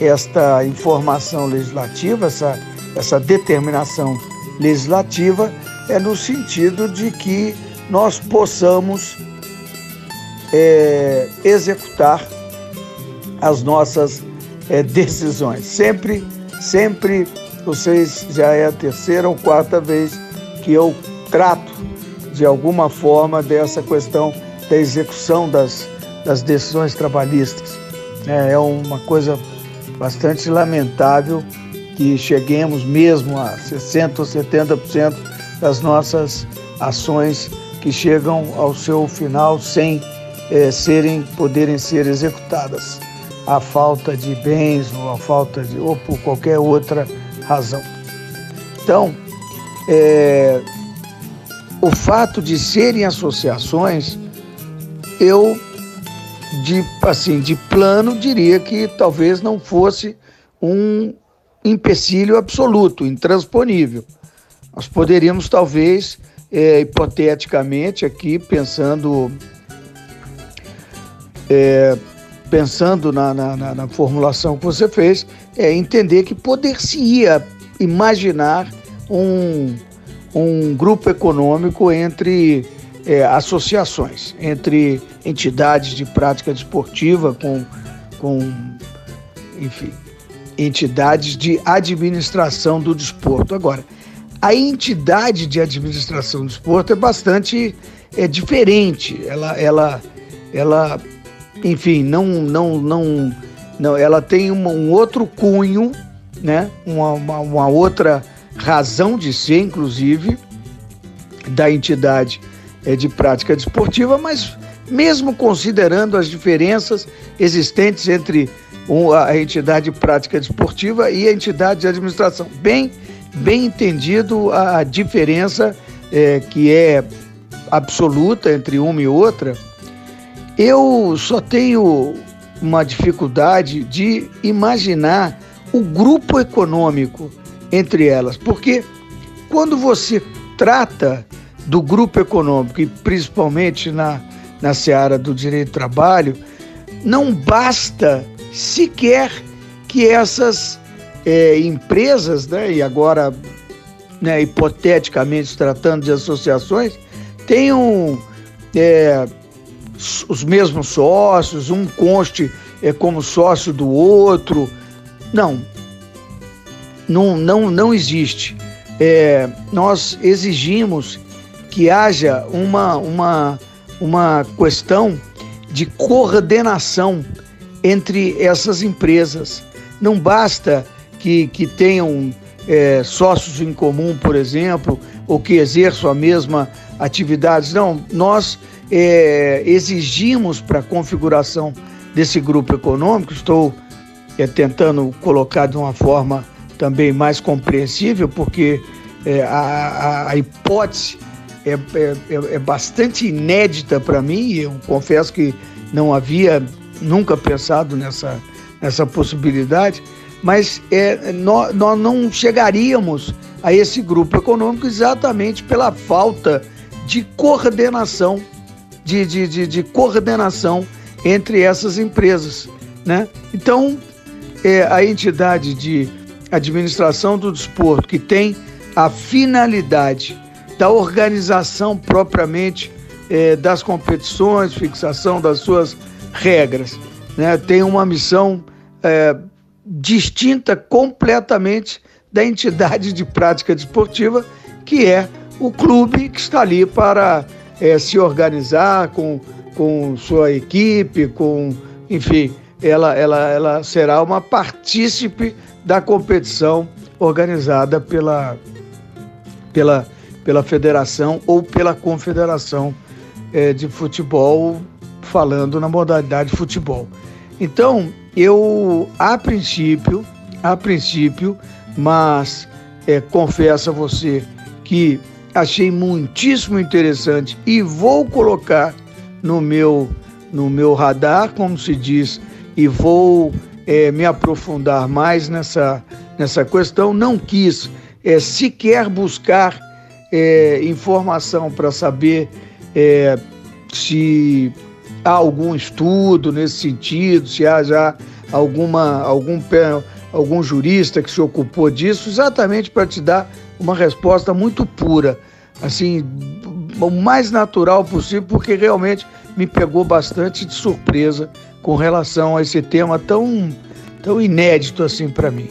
esta informação legislativa, essa, essa determinação legislativa, é no sentido de que nós possamos é, executar as nossas é, decisões. Sempre, sempre, vocês já é a terceira ou quarta vez que eu trato de alguma forma dessa questão da execução das, das decisões trabalhistas. É, é uma coisa bastante lamentável que cheguemos mesmo a 60% ou 70% das nossas ações que chegam ao seu final sem é, serem poderem ser executadas a falta de bens ou a falta de ou por qualquer outra razão. Então, é, o fato de serem associações, eu de assim de plano diria que talvez não fosse um empecilho absoluto, intransponível. Nós poderíamos talvez é, hipoteticamente aqui pensando é, pensando na, na, na, formulação que você fez, é entender que poder-se-ia imaginar um, um grupo econômico entre é, associações, entre entidades de prática desportiva com, com, enfim, entidades de administração do desporto. Agora, a entidade de administração do desporto é bastante é, diferente. Ela, ela, ela enfim, não, não, não, não ela tem uma, um outro cunho, né? Uma, uma, uma, outra razão de ser, inclusive, da entidade é, de prática desportiva, mas mesmo considerando as diferenças existentes entre a entidade de prática desportiva e a entidade de administração, bem, bem entendido a diferença é, que é absoluta entre uma e outra eu só tenho uma dificuldade de imaginar o grupo econômico entre elas, porque quando você trata do grupo econômico, e principalmente na, na seara do direito do trabalho, não basta sequer que essas é, empresas, né, e agora né, hipoteticamente tratando de associações, tenham é, os mesmos sócios, um conste é como sócio do outro. Não, não, não, não existe. É, nós exigimos que haja uma, uma, uma questão de coordenação entre essas empresas. Não basta que, que tenham é, sócios em comum, por exemplo, ou que exerçam a mesma atividade. Não, nós é, exigimos para a configuração desse grupo econômico, estou é, tentando colocar de uma forma também mais compreensível, porque é, a, a, hipótese é, é, é, é bastante inédita para mim, e eu confesso que não havia nunca pensado nessa, nessa possibilidade, mas é, nós, nós não chegaríamos a esse grupo econômico exatamente pela falta de coordenação de, de, de, de coordenação entre essas empresas. Né? Então, é, a entidade de administração do desporto, que tem a finalidade da organização propriamente é, das competições, fixação das suas regras, né? tem uma missão é, distinta completamente da entidade de prática desportiva, que é o clube que está ali para é, se organizar com, com sua equipe, com, enfim, ela, ela, ela será uma partícipe da competição organizada pela, pela, pela federação ou pela confederação é, de futebol, falando na modalidade futebol. Então, eu, a princípio, a princípio, mas é, confesso a você que achei muitíssimo interessante e vou colocar no meu, no meu radar, como se diz, e vou é, me aprofundar mais nessa, nessa questão. Não quis é, sequer buscar é, informação para saber é, se há algum estudo nesse sentido, se há já alguma, algum, algum jurista que se ocupou disso, exatamente para te dar uma resposta muito pura, assim, o mais natural possível, porque realmente me pegou bastante de surpresa com relação a esse tema tão, tão inédito assim para mim.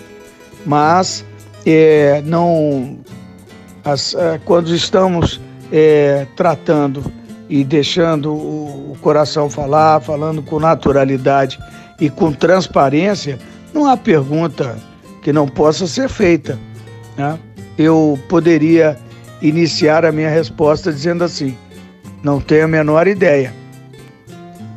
Mas é, não, as, é, quando estamos é, tratando e deixando o, coração falar, falando com naturalidade e com transparência, não há pergunta que não possa ser feita. Né? Eu poderia iniciar a minha resposta dizendo assim: não tenho a menor ideia.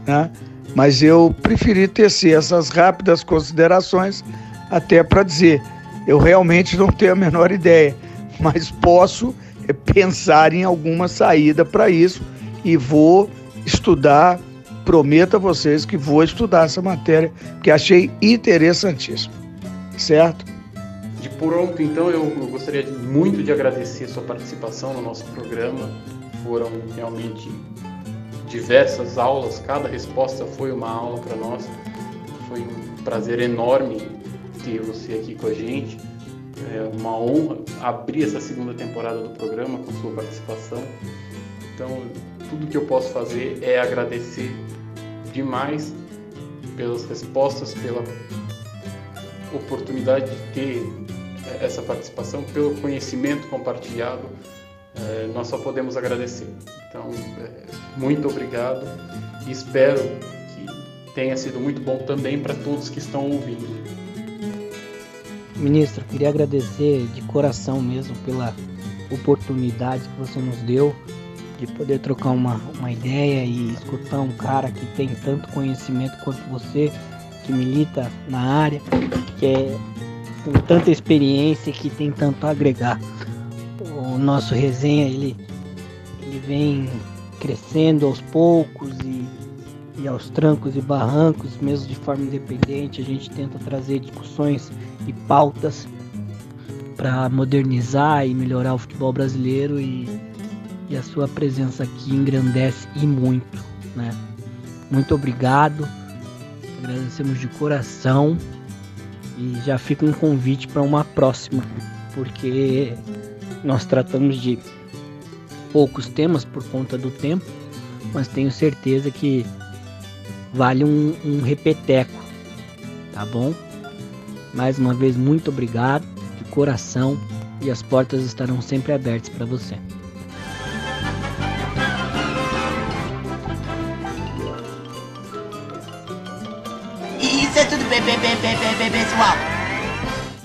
Né? Mas eu preferi tecer essas rápidas considerações até para dizer: eu realmente não tenho a menor ideia, mas posso é, pensar em alguma saída para isso e vou estudar. Prometo a vocês que vou estudar essa matéria, que achei interessantíssimo. Certo? De pronto, então, eu gostaria muito de agradecer a sua participação no nosso programa. Foram realmente diversas aulas, cada resposta foi uma aula para nós. Foi um prazer enorme ter você aqui com a gente. É uma honra abrir essa segunda temporada do programa com sua participação. Então, tudo que eu posso fazer é agradecer demais pelas respostas, pela oportunidade de ter essa participação, pelo conhecimento compartilhado. É, nós só podemos agradecer. Então, é, muito obrigado e espero que tenha sido muito bom também para todos que estão ouvindo. Ministro, queria agradecer de coração mesmo pela oportunidade que você nos deu de poder trocar uma, uma ideia e escutar um cara que tem tanto conhecimento quanto você, que milita na área, que é com tanta experiência que tem tanto a agregar. O nosso resenha ele, ele vem crescendo aos poucos e, e aos trancos e barrancos, mesmo de forma independente, a gente tenta trazer discussões e pautas para modernizar e melhorar o futebol brasileiro e, e a sua presença aqui engrandece e muito, né? Muito obrigado, agradecemos de coração e já fica um convite para uma próxima, porque nós tratamos de poucos temas por conta do tempo, mas tenho certeza que vale um, um repeteco, tá bom? Mais uma vez, muito obrigado, de coração, e as portas estarão sempre abertas para você.